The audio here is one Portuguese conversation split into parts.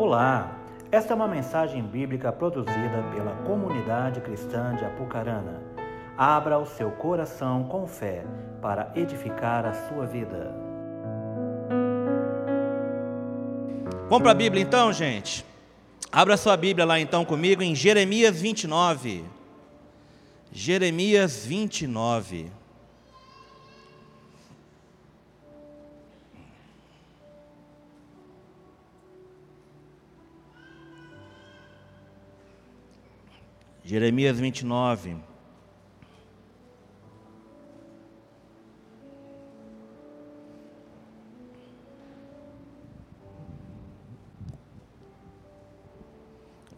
Olá, esta é uma mensagem bíblica produzida pela comunidade cristã de Apucarana. Abra o seu coração com fé para edificar a sua vida. Vamos para a Bíblia então, gente? Abra sua Bíblia lá então comigo em Jeremias 29. Jeremias 29. Jeremias 29.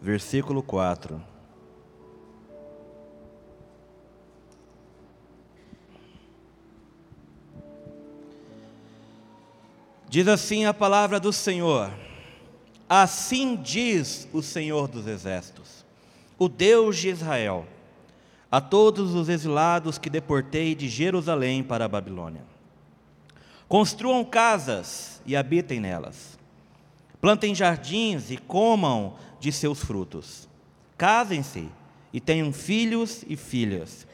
Versículo 4. Diz assim a palavra do Senhor: Assim diz o Senhor dos Exércitos o Deus de Israel, a todos os exilados que deportei de Jerusalém para a Babilônia. Construam casas e habitem nelas. Plantem jardins e comam de seus frutos. Casem-se e tenham filhos e filhas.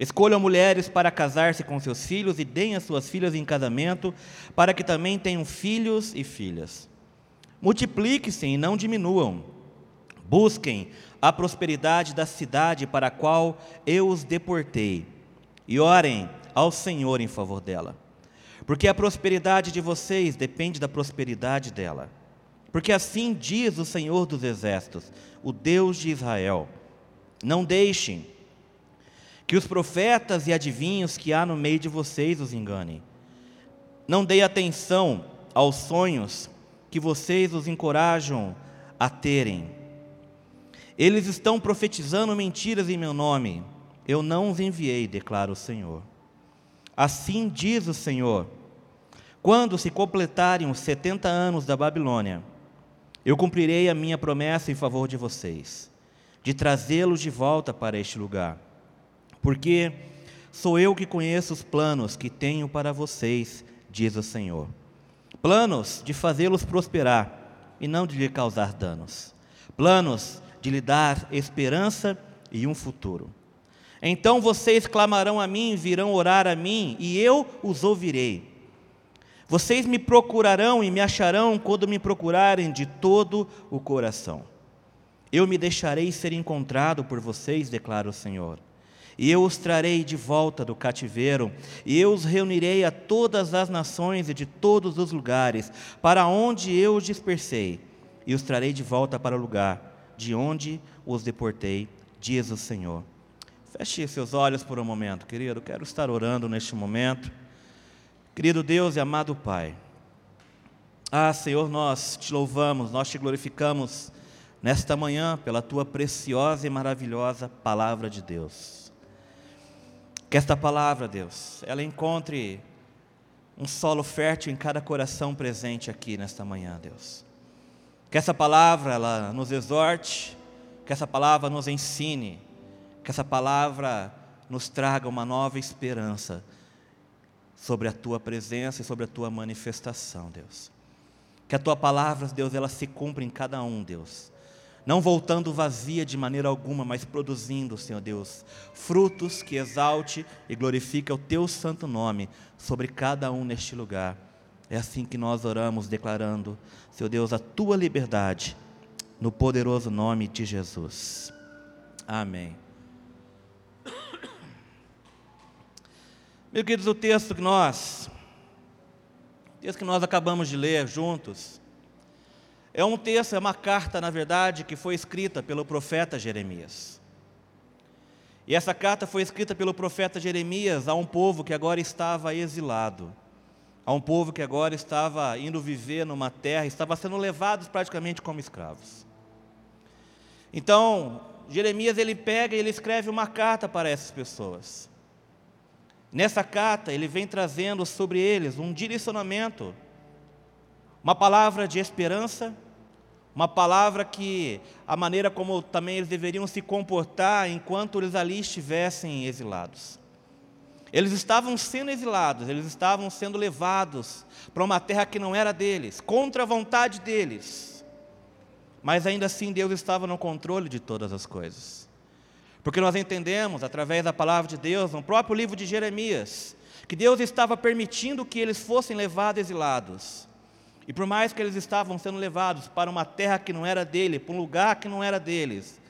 Escolham mulheres para casar-se com seus filhos e deem as suas filhas em casamento, para que também tenham filhos e filhas. Multipliquem-se e não diminuam. Busquem a prosperidade da cidade para a qual eu os deportei, e orem ao Senhor em favor dela. Porque a prosperidade de vocês depende da prosperidade dela. Porque assim diz o Senhor dos Exércitos, o Deus de Israel: Não deixem que os profetas e adivinhos que há no meio de vocês os enganem. Não deem atenção aos sonhos que vocês os encorajam a terem eles estão profetizando mentiras em meu nome. Eu não os enviei, declara o Senhor. Assim diz o Senhor: quando se completarem os setenta anos da Babilônia, eu cumprirei a minha promessa em favor de vocês, de trazê-los de volta para este lugar. Porque sou eu que conheço os planos que tenho para vocês, diz o Senhor. Planos de fazê-los prosperar e não de lhe causar danos. Planos de lhe dar esperança e um futuro. Então vocês clamarão a mim, virão orar a mim, e eu os ouvirei. Vocês me procurarão e me acharão quando me procurarem de todo o coração. Eu me deixarei ser encontrado por vocês, declara o Senhor. E eu os trarei de volta do cativeiro, e eu os reunirei a todas as nações e de todos os lugares, para onde eu os dispersei, e os trarei de volta para o lugar de onde os deportei, diz o Senhor. Feche seus olhos por um momento, querido. Quero estar orando neste momento. Querido Deus e amado Pai. Ah, Senhor, nós te louvamos, nós te glorificamos nesta manhã pela tua preciosa e maravilhosa palavra de Deus. Que esta palavra, Deus, ela encontre um solo fértil em cada coração presente aqui nesta manhã, Deus. Que essa palavra ela nos exorte, que essa palavra nos ensine, que essa palavra nos traga uma nova esperança sobre a tua presença e sobre a tua manifestação, Deus. Que a tua palavra, Deus, ela se cumpra em cada um, Deus. Não voltando vazia de maneira alguma, mas produzindo, Senhor Deus, frutos que exalte e glorifique o teu santo nome sobre cada um neste lugar. É assim que nós oramos, declarando, Seu Deus, a tua liberdade, no poderoso nome de Jesus. Amém. Meus queridos, o texto que nós, o texto que nós acabamos de ler juntos, é um texto, é uma carta, na verdade, que foi escrita pelo profeta Jeremias. E essa carta foi escrita pelo profeta Jeremias a um povo que agora estava exilado a um povo que agora estava indo viver numa terra, estava sendo levados praticamente como escravos. Então, Jeremias ele pega e ele escreve uma carta para essas pessoas. Nessa carta, ele vem trazendo sobre eles um direcionamento, uma palavra de esperança, uma palavra que a maneira como também eles deveriam se comportar enquanto eles ali estivessem exilados. Eles estavam sendo exilados, eles estavam sendo levados para uma terra que não era deles, contra a vontade deles. mas ainda assim Deus estava no controle de todas as coisas. Porque nós entendemos, através da palavra de Deus, no próprio livro de Jeremias, que Deus estava permitindo que eles fossem levados exilados. E por mais que eles estavam sendo levados para uma terra que não era dele, para um lugar que não era deles,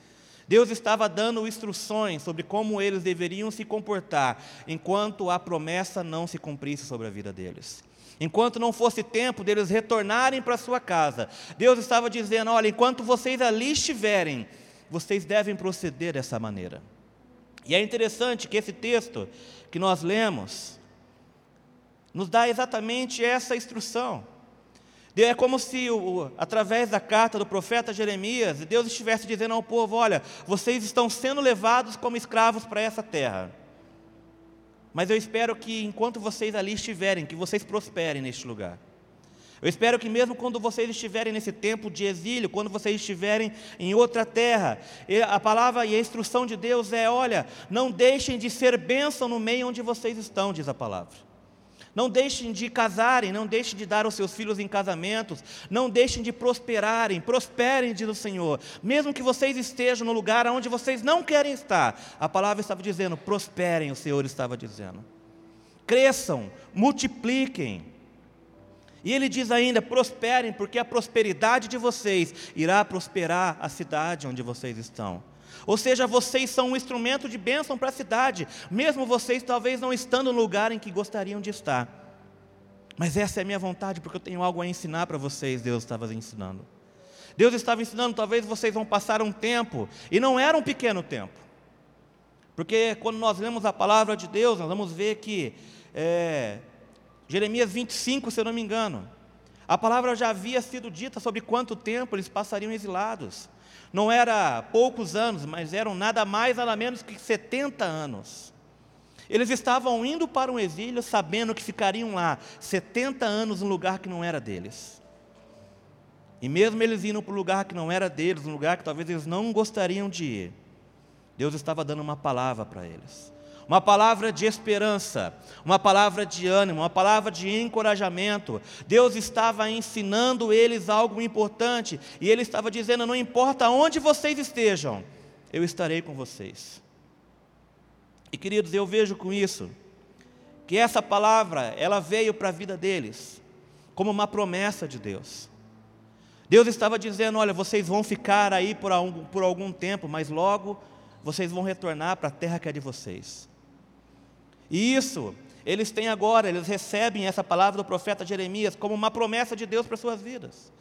Deus estava dando instruções sobre como eles deveriam se comportar enquanto a promessa não se cumprisse sobre a vida deles. Enquanto não fosse tempo deles retornarem para sua casa, Deus estava dizendo: olha, enquanto vocês ali estiverem, vocês devem proceder dessa maneira. E é interessante que esse texto que nós lemos nos dá exatamente essa instrução. É como se, através da carta do profeta Jeremias, Deus estivesse dizendo ao povo: Olha, vocês estão sendo levados como escravos para essa terra. Mas eu espero que, enquanto vocês ali estiverem, que vocês prosperem neste lugar. Eu espero que, mesmo quando vocês estiverem nesse tempo de exílio, quando vocês estiverem em outra terra, a palavra e a instrução de Deus é: olha, não deixem de ser bênção no meio onde vocês estão, diz a palavra. Não deixem de casarem, não deixem de dar os seus filhos em casamentos, não deixem de prosperarem, prosperem, diz o Senhor. Mesmo que vocês estejam no lugar onde vocês não querem estar, a palavra estava dizendo: prosperem, o Senhor estava dizendo. Cresçam, multipliquem. E ele diz ainda: prosperem, porque a prosperidade de vocês irá prosperar a cidade onde vocês estão. Ou seja, vocês são um instrumento de bênção para a cidade, mesmo vocês talvez não estando no lugar em que gostariam de estar. Mas essa é a minha vontade, porque eu tenho algo a ensinar para vocês, Deus estava ensinando. Deus estava ensinando, talvez vocês vão passar um tempo, e não era um pequeno tempo. Porque quando nós lemos a palavra de Deus, nós vamos ver que, é, Jeremias 25, se eu não me engano, a palavra já havia sido dita sobre quanto tempo eles passariam exilados. Não era poucos anos, mas eram nada mais, nada menos que 70 anos. Eles estavam indo para um exílio sabendo que ficariam lá 70 anos num lugar que não era deles. E mesmo eles indo para um lugar que não era deles, um lugar que talvez eles não gostariam de ir, Deus estava dando uma palavra para eles uma palavra de esperança, uma palavra de ânimo, uma palavra de encorajamento. Deus estava ensinando eles algo importante e Ele estava dizendo: não importa onde vocês estejam, eu estarei com vocês. E queridos, eu vejo com isso que essa palavra ela veio para a vida deles como uma promessa de Deus. Deus estava dizendo: olha, vocês vão ficar aí por algum, por algum tempo, mas logo vocês vão retornar para a terra que é de vocês. E isso, eles têm agora, eles recebem essa palavra do profeta Jeremias como uma promessa de Deus para suas vidas.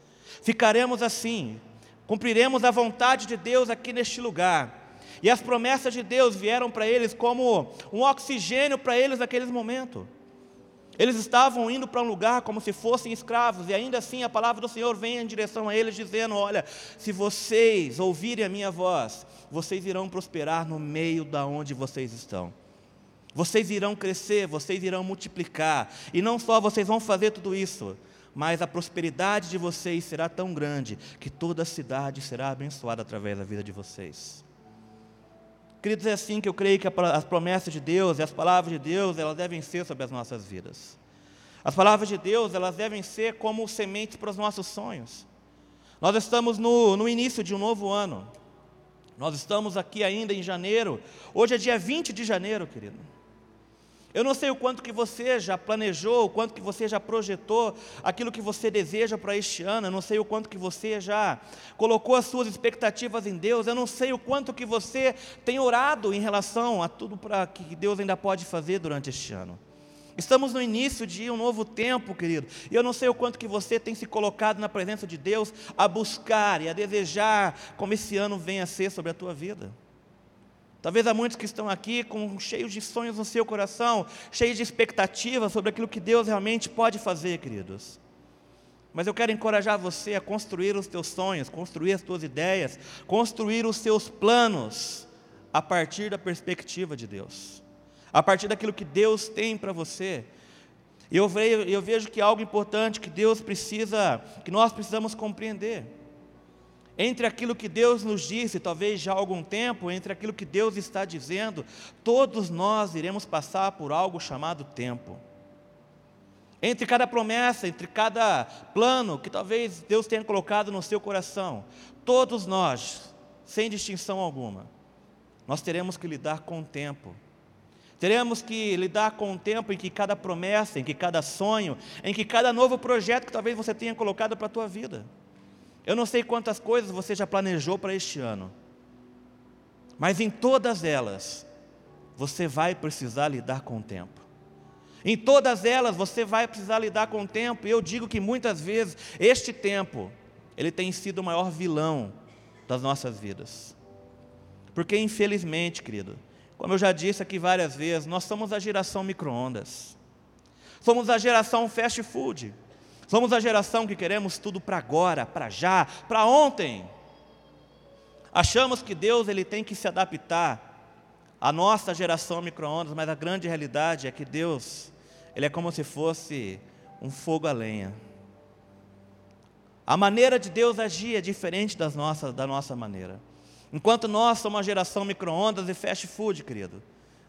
Ficaremos assim, cumpriremos a vontade de Deus aqui neste lugar. E as promessas de Deus vieram para eles como um oxigênio para eles naqueles momentos. Eles estavam indo para um lugar como se fossem escravos, e ainda assim a palavra do Senhor vem em direção a eles, dizendo: Olha, se vocês ouvirem a minha voz, vocês irão prosperar no meio da onde vocês estão. Vocês irão crescer, vocês irão multiplicar, e não só vocês vão fazer tudo isso, mas a prosperidade de vocês será tão grande que toda a cidade será abençoada através da vida de vocês. Queridos, é assim que eu creio que as promessas de Deus e as palavras de Deus, elas devem ser sobre as nossas vidas. As palavras de Deus, elas devem ser como sementes para os nossos sonhos. Nós estamos no, no início de um novo ano. Nós estamos aqui ainda em janeiro. Hoje é dia 20 de janeiro, querido. Eu não sei o quanto que você já planejou, o quanto que você já projetou aquilo que você deseja para este ano, eu não sei o quanto que você já colocou as suas expectativas em Deus, eu não sei o quanto que você tem orado em relação a tudo para que Deus ainda pode fazer durante este ano. Estamos no início de um novo tempo, querido. E eu não sei o quanto que você tem se colocado na presença de Deus a buscar e a desejar como esse ano venha a ser sobre a tua vida. Talvez há muitos que estão aqui com cheios de sonhos no seu coração, cheios de expectativas sobre aquilo que Deus realmente pode fazer, queridos. Mas eu quero encorajar você a construir os teus sonhos, construir as tuas ideias, construir os seus planos a partir da perspectiva de Deus, a partir daquilo que Deus tem para você. Eu vejo, eu vejo que algo importante que Deus precisa, que nós precisamos compreender entre aquilo que Deus nos disse, talvez já há algum tempo, entre aquilo que Deus está dizendo, todos nós iremos passar por algo chamado tempo. entre cada promessa, entre cada plano que talvez Deus tenha colocado no seu coração, todos nós, sem distinção alguma, nós teremos que lidar com o tempo. Teremos que lidar com o tempo em que cada promessa, em que cada sonho, em que cada novo projeto que talvez você tenha colocado para a tua vida. Eu não sei quantas coisas você já planejou para este ano, mas em todas elas, você vai precisar lidar com o tempo. Em todas elas você vai precisar lidar com o tempo, e eu digo que muitas vezes este tempo, ele tem sido o maior vilão das nossas vidas. Porque infelizmente, querido, como eu já disse aqui várias vezes, nós somos a geração micro-ondas. Somos a geração fast food. Somos a geração que queremos tudo para agora, para já, para ontem. Achamos que Deus ele tem que se adaptar à nossa geração micro-ondas, mas a grande realidade é que Deus ele é como se fosse um fogo a lenha. A maneira de Deus agir é diferente das nossas, da nossa maneira. Enquanto nós somos uma geração micro-ondas e fast food, querido,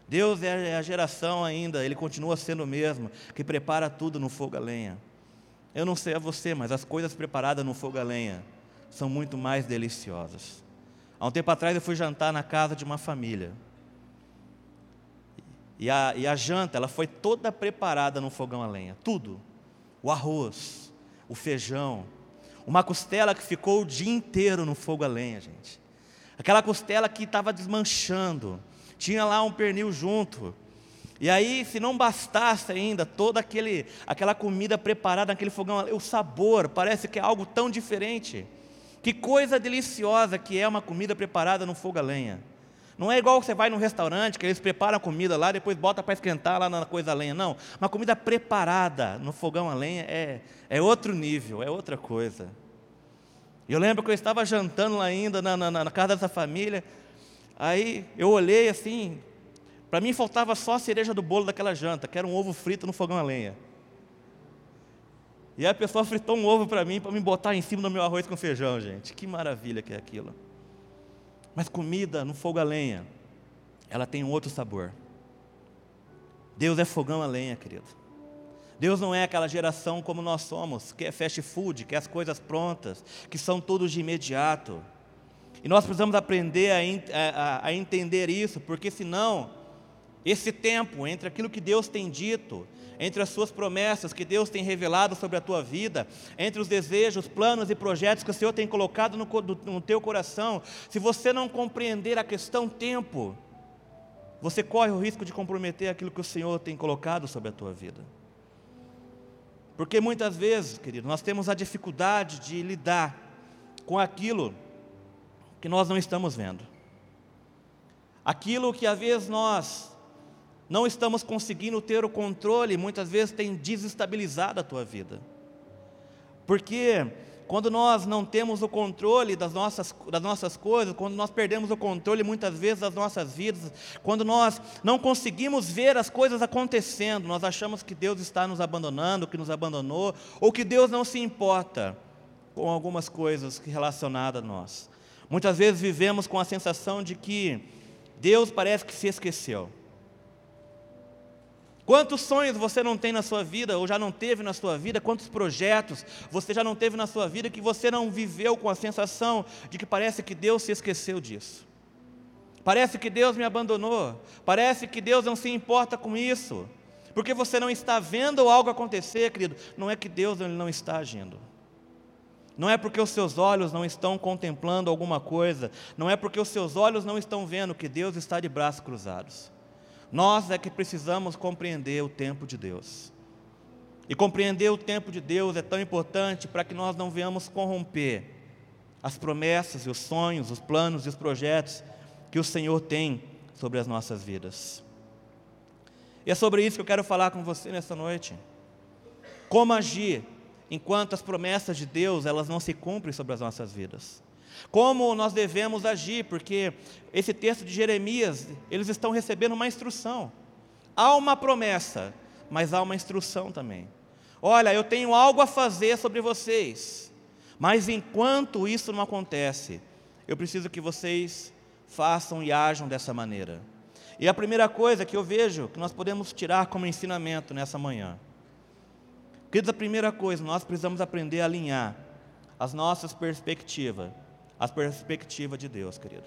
Deus é a geração ainda, Ele continua sendo o mesmo, que prepara tudo no fogo a lenha. Eu não sei a você, mas as coisas preparadas no fogo a lenha são muito mais deliciosas. Há um tempo atrás eu fui jantar na casa de uma família. E a, e a janta, ela foi toda preparada no fogão a lenha, tudo. O arroz, o feijão, uma costela que ficou o dia inteiro no fogo a lenha, gente. Aquela costela que estava desmanchando, tinha lá um pernil junto. E aí, se não bastasse ainda toda aquele, aquela comida preparada naquele fogão, o sabor parece que é algo tão diferente. Que coisa deliciosa que é uma comida preparada no fogo a lenha. Não é igual você vai num restaurante que eles preparam a comida lá, depois bota para esquentar lá na coisa a lenha. Não, uma comida preparada no fogão a lenha é, é outro nível, é outra coisa. Eu lembro que eu estava jantando lá ainda na, na, na casa dessa família, aí eu olhei assim, para mim faltava só a cereja do bolo daquela janta, que era um ovo frito no fogão a lenha. E a pessoa fritou um ovo para mim, para me botar em cima do meu arroz com feijão, gente. Que maravilha que é aquilo. Mas comida no fogo a lenha, ela tem um outro sabor. Deus é fogão a lenha, querido. Deus não é aquela geração como nós somos, que é fast food, que é as coisas prontas, que são todos de imediato. E nós precisamos aprender a, a, a entender isso, porque senão, esse tempo entre aquilo que Deus tem dito entre as suas promessas que Deus tem revelado sobre a tua vida, entre os desejos, planos e projetos que o Senhor tem colocado no, no teu coração, se você não compreender a questão tempo, você corre o risco de comprometer aquilo que o Senhor tem colocado sobre a tua vida. Porque muitas vezes, querido, nós temos a dificuldade de lidar com aquilo que nós não estamos vendo. Aquilo que às vezes nós não estamos conseguindo ter o controle, muitas vezes tem desestabilizado a tua vida. Porque quando nós não temos o controle das nossas, das nossas coisas, quando nós perdemos o controle muitas vezes das nossas vidas, quando nós não conseguimos ver as coisas acontecendo, nós achamos que Deus está nos abandonando, que nos abandonou, ou que Deus não se importa com algumas coisas relacionadas a nós. Muitas vezes vivemos com a sensação de que Deus parece que se esqueceu. Quantos sonhos você não tem na sua vida, ou já não teve na sua vida? Quantos projetos você já não teve na sua vida que você não viveu com a sensação de que parece que Deus se esqueceu disso? Parece que Deus me abandonou, parece que Deus não se importa com isso, porque você não está vendo algo acontecer, querido. Não é que Deus não está agindo, não é porque os seus olhos não estão contemplando alguma coisa, não é porque os seus olhos não estão vendo que Deus está de braços cruzados. Nós é que precisamos compreender o tempo de Deus. E compreender o tempo de Deus é tão importante para que nós não venhamos corromper as promessas e os sonhos, os planos e os projetos que o Senhor tem sobre as nossas vidas. E é sobre isso que eu quero falar com você nessa noite. Como agir enquanto as promessas de Deus elas não se cumprem sobre as nossas vidas. Como nós devemos agir, porque esse texto de Jeremias, eles estão recebendo uma instrução. Há uma promessa, mas há uma instrução também. Olha, eu tenho algo a fazer sobre vocês, mas enquanto isso não acontece, eu preciso que vocês façam e ajam dessa maneira. E a primeira coisa que eu vejo que nós podemos tirar como ensinamento nessa manhã Queridos, a primeira coisa, nós precisamos aprender a alinhar as nossas perspectivas, as perspectivas de Deus, querido.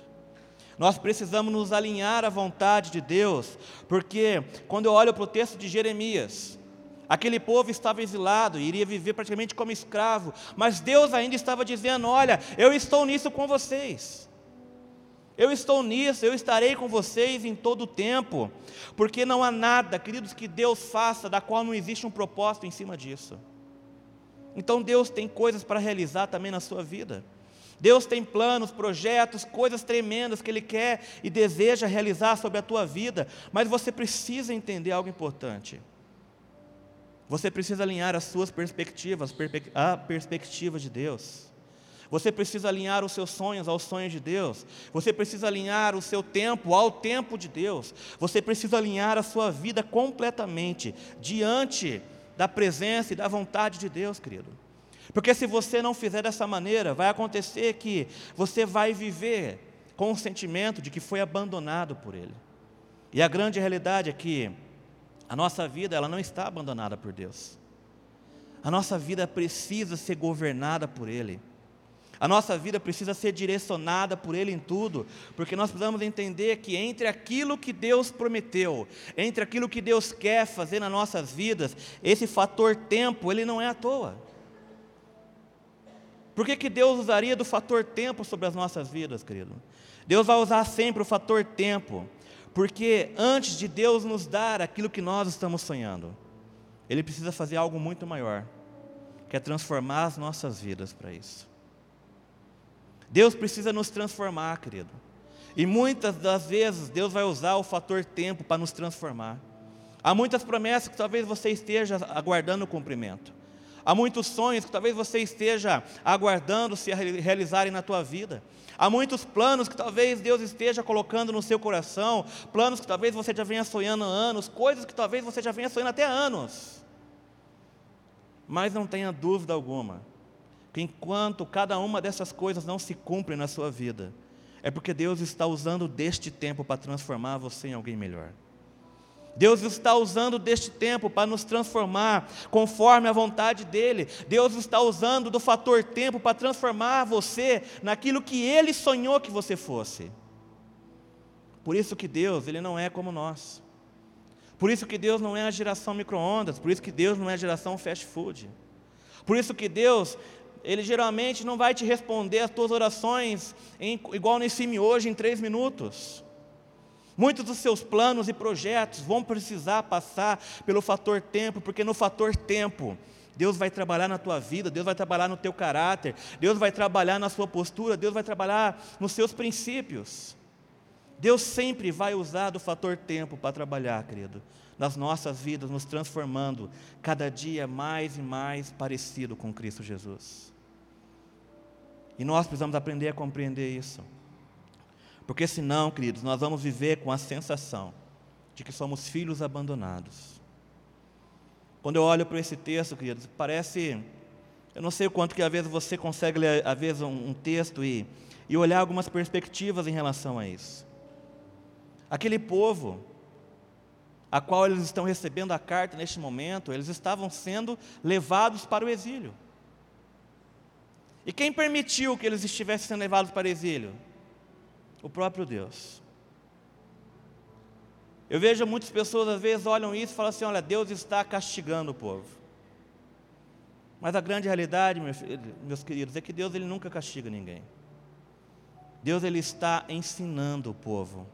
Nós precisamos nos alinhar à vontade de Deus, porque quando eu olho para o texto de Jeremias, aquele povo estava exilado, iria viver praticamente como escravo, mas Deus ainda estava dizendo: Olha, eu estou nisso com vocês. Eu estou nisso, eu estarei com vocês em todo o tempo, porque não há nada, queridos, que Deus faça da qual não existe um propósito em cima disso. Então Deus tem coisas para realizar também na sua vida. Deus tem planos, projetos, coisas tremendas que Ele quer e deseja realizar sobre a tua vida, mas você precisa entender algo importante. Você precisa alinhar as suas perspectivas, a perspectiva de Deus. Você precisa alinhar os seus sonhos aos sonhos de Deus. Você precisa alinhar o seu tempo ao tempo de Deus. Você precisa alinhar a sua vida completamente diante da presença e da vontade de Deus, querido. Porque se você não fizer dessa maneira, vai acontecer que você vai viver com o sentimento de que foi abandonado por Ele. E a grande realidade é que a nossa vida ela não está abandonada por Deus. A nossa vida precisa ser governada por Ele. A nossa vida precisa ser direcionada por Ele em tudo, porque nós precisamos entender que entre aquilo que Deus prometeu, entre aquilo que Deus quer fazer nas nossas vidas, esse fator tempo, ele não é à toa. Por que, que Deus usaria do fator tempo sobre as nossas vidas, querido? Deus vai usar sempre o fator tempo, porque antes de Deus nos dar aquilo que nós estamos sonhando, Ele precisa fazer algo muito maior, que é transformar as nossas vidas para isso. Deus precisa nos transformar, querido. E muitas das vezes Deus vai usar o fator tempo para nos transformar. Há muitas promessas que talvez você esteja aguardando o cumprimento. Há muitos sonhos que talvez você esteja aguardando se realizarem na tua vida. Há muitos planos que talvez Deus esteja colocando no seu coração, planos que talvez você já venha sonhando há anos, coisas que talvez você já venha sonhando até anos. Mas não tenha dúvida alguma, que enquanto cada uma dessas coisas não se cumpre na sua vida, é porque Deus está usando deste tempo para transformar você em alguém melhor. Deus está usando deste tempo para nos transformar conforme a vontade dEle. Deus está usando do fator tempo para transformar você naquilo que Ele sonhou que você fosse. Por isso que Deus, Ele não é como nós. Por isso que Deus não é a geração micro-ondas. Por isso que Deus não é a geração fast food. Por isso que Deus, ele geralmente não vai te responder as tuas orações em, igual nesse filme hoje, em três minutos. Muitos dos seus planos e projetos vão precisar passar pelo fator tempo, porque no fator tempo, Deus vai trabalhar na tua vida, Deus vai trabalhar no teu caráter, Deus vai trabalhar na sua postura, Deus vai trabalhar nos seus princípios. Deus sempre vai usar do fator tempo para trabalhar, querido, nas nossas vidas, nos transformando cada dia mais e mais parecido com Cristo Jesus. E nós precisamos aprender a compreender isso. Porque senão, queridos, nós vamos viver com a sensação de que somos filhos abandonados. Quando eu olho para esse texto, queridos, parece. Eu não sei o quanto que às vezes você consegue ler, às vezes, um, um texto e, e olhar algumas perspectivas em relação a isso. Aquele povo, a qual eles estão recebendo a carta neste momento, eles estavam sendo levados para o exílio. E quem permitiu que eles estivessem sendo levados para o exílio? O próprio Deus. Eu vejo muitas pessoas às vezes olham isso e falam assim: olha, Deus está castigando o povo. Mas a grande realidade, meus queridos, é que Deus ele nunca castiga ninguém. Deus ele está ensinando o povo.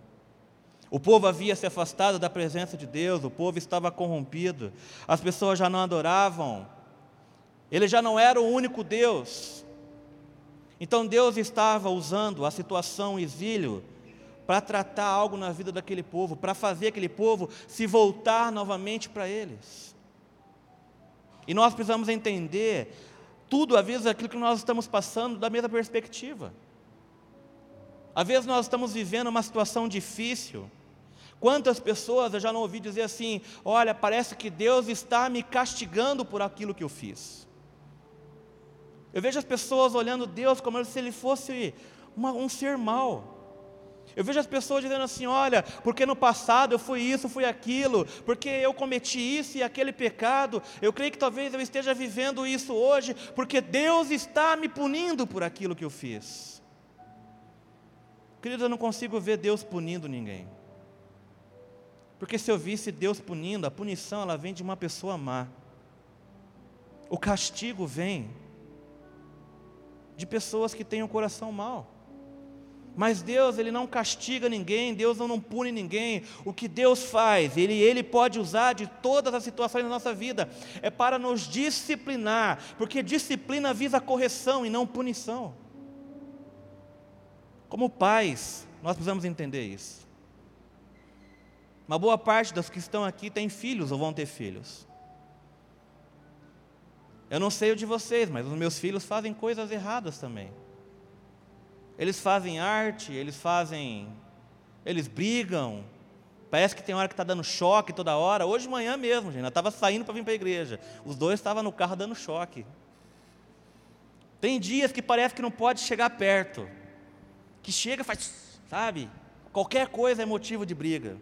O povo havia se afastado da presença de Deus, o povo estava corrompido, as pessoas já não adoravam, ele já não era o único Deus, então Deus estava usando a situação exílio para tratar algo na vida daquele povo, para fazer aquele povo se voltar novamente para eles. E nós precisamos entender tudo, às vezes, aquilo que nós estamos passando da mesma perspectiva. Às vezes nós estamos vivendo uma situação difícil. Quantas pessoas eu já não ouvi dizer assim: olha, parece que Deus está me castigando por aquilo que eu fiz. Eu vejo as pessoas olhando Deus como se ele fosse uma, um ser mau. Eu vejo as pessoas dizendo assim: olha, porque no passado eu fui isso, fui aquilo, porque eu cometi isso e aquele pecado, eu creio que talvez eu esteja vivendo isso hoje, porque Deus está me punindo por aquilo que eu fiz. Queridos, eu não consigo ver Deus punindo ninguém. Porque se eu visse Deus punindo, a punição ela vem de uma pessoa má. O castigo vem de pessoas que têm o um coração mau. Mas Deus, Ele não castiga ninguém, Deus não, não pune ninguém. O que Deus faz, Ele, Ele pode usar de todas as situações da nossa vida, é para nos disciplinar, porque disciplina visa correção e não punição. Como pais, nós precisamos entender isso. Uma boa parte dos que estão aqui tem filhos ou vão ter filhos. Eu não sei o de vocês, mas os meus filhos fazem coisas erradas também. Eles fazem arte, eles fazem. Eles brigam. Parece que tem hora que está dando choque toda hora. Hoje de manhã mesmo, gente. Eu estava saindo para vir para a igreja. Os dois estavam no carro dando choque. Tem dias que parece que não pode chegar perto. Que chega faz, sabe? Qualquer coisa é motivo de briga.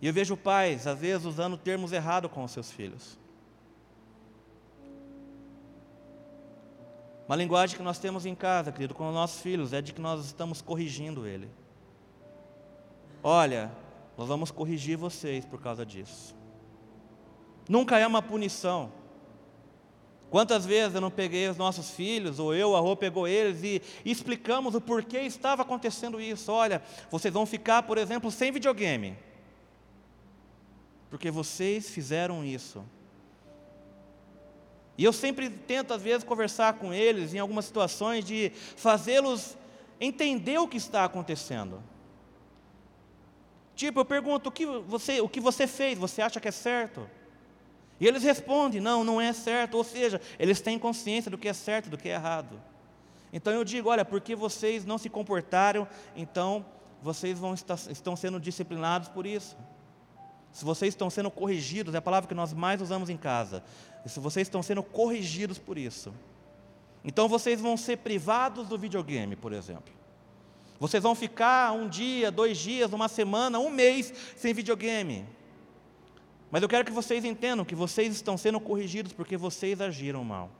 E eu vejo pais, às vezes, usando termos errados com os seus filhos. Uma linguagem que nós temos em casa, querido, com os nossos filhos, é de que nós estamos corrigindo ele. Olha, nós vamos corrigir vocês por causa disso. Nunca é uma punição. Quantas vezes eu não peguei os nossos filhos, ou eu, a Rô pegou eles e, explicamos o porquê estava acontecendo isso. Olha, vocês vão ficar, por exemplo, sem videogame. Porque vocês fizeram isso. E eu sempre tento, às vezes, conversar com eles em algumas situações de fazê-los entender o que está acontecendo. Tipo, eu pergunto: o que, você, o que você fez? Você acha que é certo? E eles respondem: não, não é certo. Ou seja, eles têm consciência do que é certo e do que é errado. Então eu digo: olha, porque vocês não se comportaram, então vocês vão estar, estão sendo disciplinados por isso. Se vocês estão sendo corrigidos, é a palavra que nós mais usamos em casa. Se vocês estão sendo corrigidos por isso. Então vocês vão ser privados do videogame, por exemplo. Vocês vão ficar um dia, dois dias, uma semana, um mês sem videogame. Mas eu quero que vocês entendam que vocês estão sendo corrigidos porque vocês agiram mal.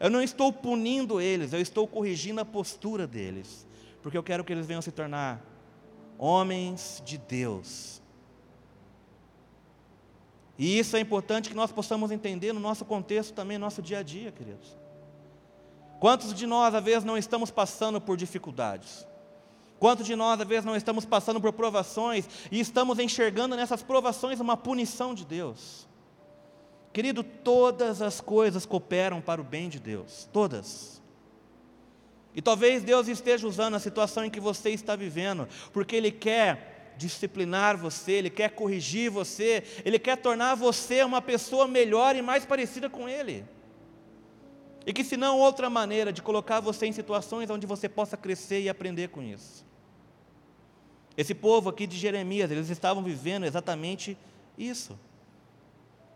Eu não estou punindo eles, eu estou corrigindo a postura deles. Porque eu quero que eles venham se tornar homens de Deus, e isso é importante que nós possamos entender no nosso contexto também, no nosso dia a dia, queridos. Quantos de nós, às vezes, não estamos passando por dificuldades? Quantos de nós, às vezes, não estamos passando por provações e estamos enxergando nessas provações uma punição de Deus? Querido, todas as coisas cooperam para o bem de Deus, todas. E talvez Deus esteja usando a situação em que você está vivendo, porque Ele quer disciplinar você, Ele quer corrigir você, Ele quer tornar você uma pessoa melhor e mais parecida com Ele. E que se não outra maneira de colocar você em situações onde você possa crescer e aprender com isso. Esse povo aqui de Jeremias, eles estavam vivendo exatamente isso.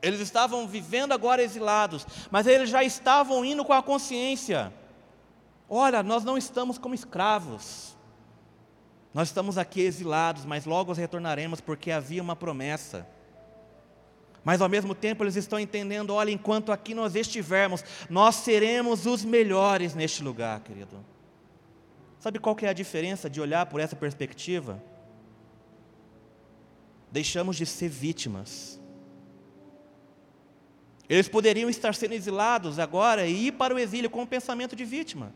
Eles estavam vivendo agora exilados, mas eles já estavam indo com a consciência: olha, nós não estamos como escravos, nós estamos aqui exilados, mas logo retornaremos porque havia uma promessa. Mas ao mesmo tempo eles estão entendendo: olha, enquanto aqui nós estivermos, nós seremos os melhores neste lugar, querido. Sabe qual que é a diferença de olhar por essa perspectiva? Deixamos de ser vítimas. Eles poderiam estar sendo exilados agora e ir para o exílio com o pensamento de vítima.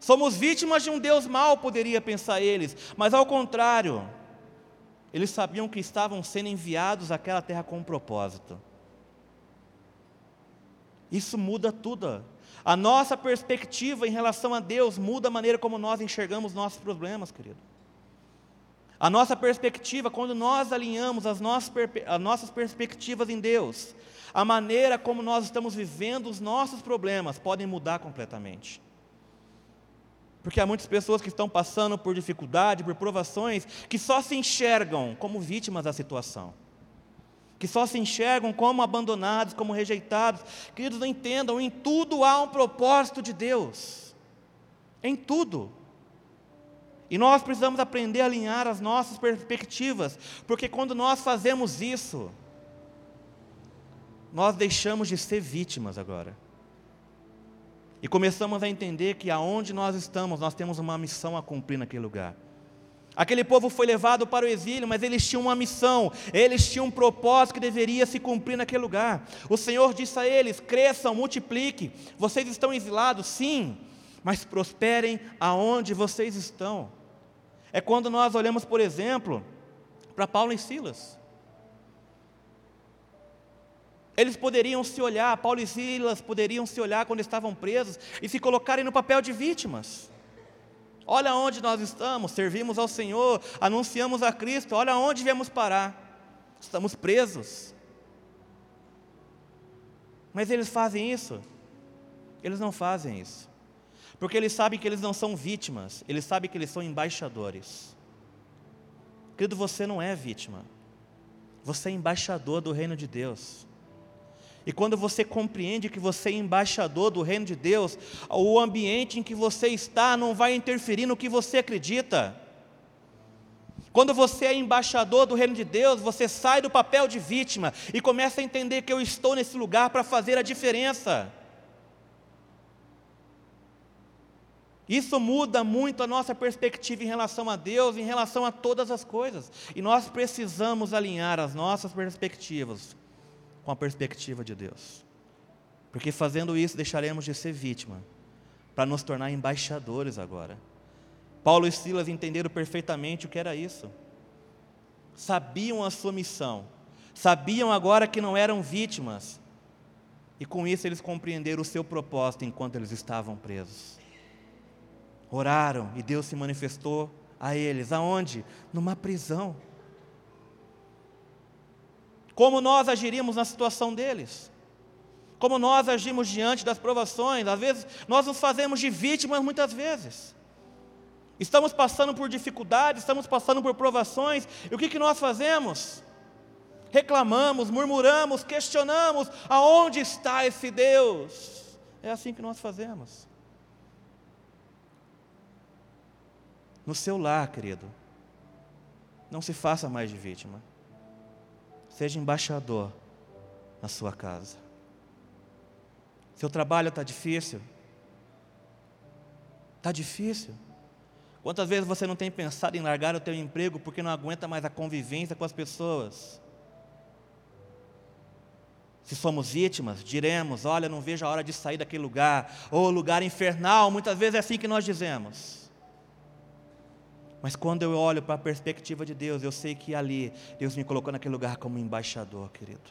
Somos vítimas de um Deus mau, poderia pensar eles, mas ao contrário, eles sabiam que estavam sendo enviados àquela terra com um propósito. Isso muda tudo. A nossa perspectiva em relação a Deus muda a maneira como nós enxergamos nossos problemas, querido. A nossa perspectiva, quando nós alinhamos as nossas, as nossas perspectivas em Deus, a maneira como nós estamos vivendo os nossos problemas podem mudar completamente. Porque há muitas pessoas que estão passando por dificuldade, por provações, que só se enxergam como vítimas da situação. Que só se enxergam como abandonados, como rejeitados. Queridos, não entendam, em tudo há um propósito de Deus. Em tudo. E nós precisamos aprender a alinhar as nossas perspectivas, porque quando nós fazemos isso, nós deixamos de ser vítimas agora. E começamos a entender que aonde nós estamos, nós temos uma missão a cumprir naquele lugar. Aquele povo foi levado para o exílio, mas eles tinham uma missão, eles tinham um propósito que deveria se cumprir naquele lugar. O Senhor disse a eles: cresçam, multipliquem. Vocês estão exilados, sim, mas prosperem aonde vocês estão. É quando nós olhamos, por exemplo, para Paulo e Silas. Eles poderiam se olhar, Paulo e Silas poderiam se olhar quando estavam presos e se colocarem no papel de vítimas. Olha onde nós estamos, servimos ao Senhor, anunciamos a Cristo, olha onde viemos parar. Estamos presos. Mas eles fazem isso? Eles não fazem isso. Porque eles sabem que eles não são vítimas, eles sabem que eles são embaixadores. Querido, você não é vítima, você é embaixador do reino de Deus. E quando você compreende que você é embaixador do reino de Deus, o ambiente em que você está não vai interferir no que você acredita. Quando você é embaixador do reino de Deus, você sai do papel de vítima e começa a entender que eu estou nesse lugar para fazer a diferença. Isso muda muito a nossa perspectiva em relação a Deus, em relação a todas as coisas. E nós precisamos alinhar as nossas perspectivas com a perspectiva de Deus. Porque fazendo isso, deixaremos de ser vítima, para nos tornar embaixadores agora. Paulo e Silas entenderam perfeitamente o que era isso. Sabiam a sua missão, sabiam agora que não eram vítimas, e com isso eles compreenderam o seu propósito enquanto eles estavam presos oraram e Deus se manifestou a eles. Aonde? Numa prisão. Como nós agiríamos na situação deles? Como nós agimos diante das provações? Às vezes nós nos fazemos de vítimas muitas vezes. Estamos passando por dificuldades, estamos passando por provações, e o que, que nós fazemos? Reclamamos, murmuramos, questionamos: aonde está esse Deus? É assim que nós fazemos. no seu lar, querido. Não se faça mais de vítima. Seja embaixador na sua casa. Seu trabalho está difícil? Está difícil? Quantas vezes você não tem pensado em largar o teu emprego porque não aguenta mais a convivência com as pessoas? Se somos vítimas, diremos: Olha, não vejo a hora de sair daquele lugar, ou lugar infernal, muitas vezes é assim que nós dizemos. Mas quando eu olho para a perspectiva de Deus, eu sei que ali Deus me colocou naquele lugar como embaixador, querido.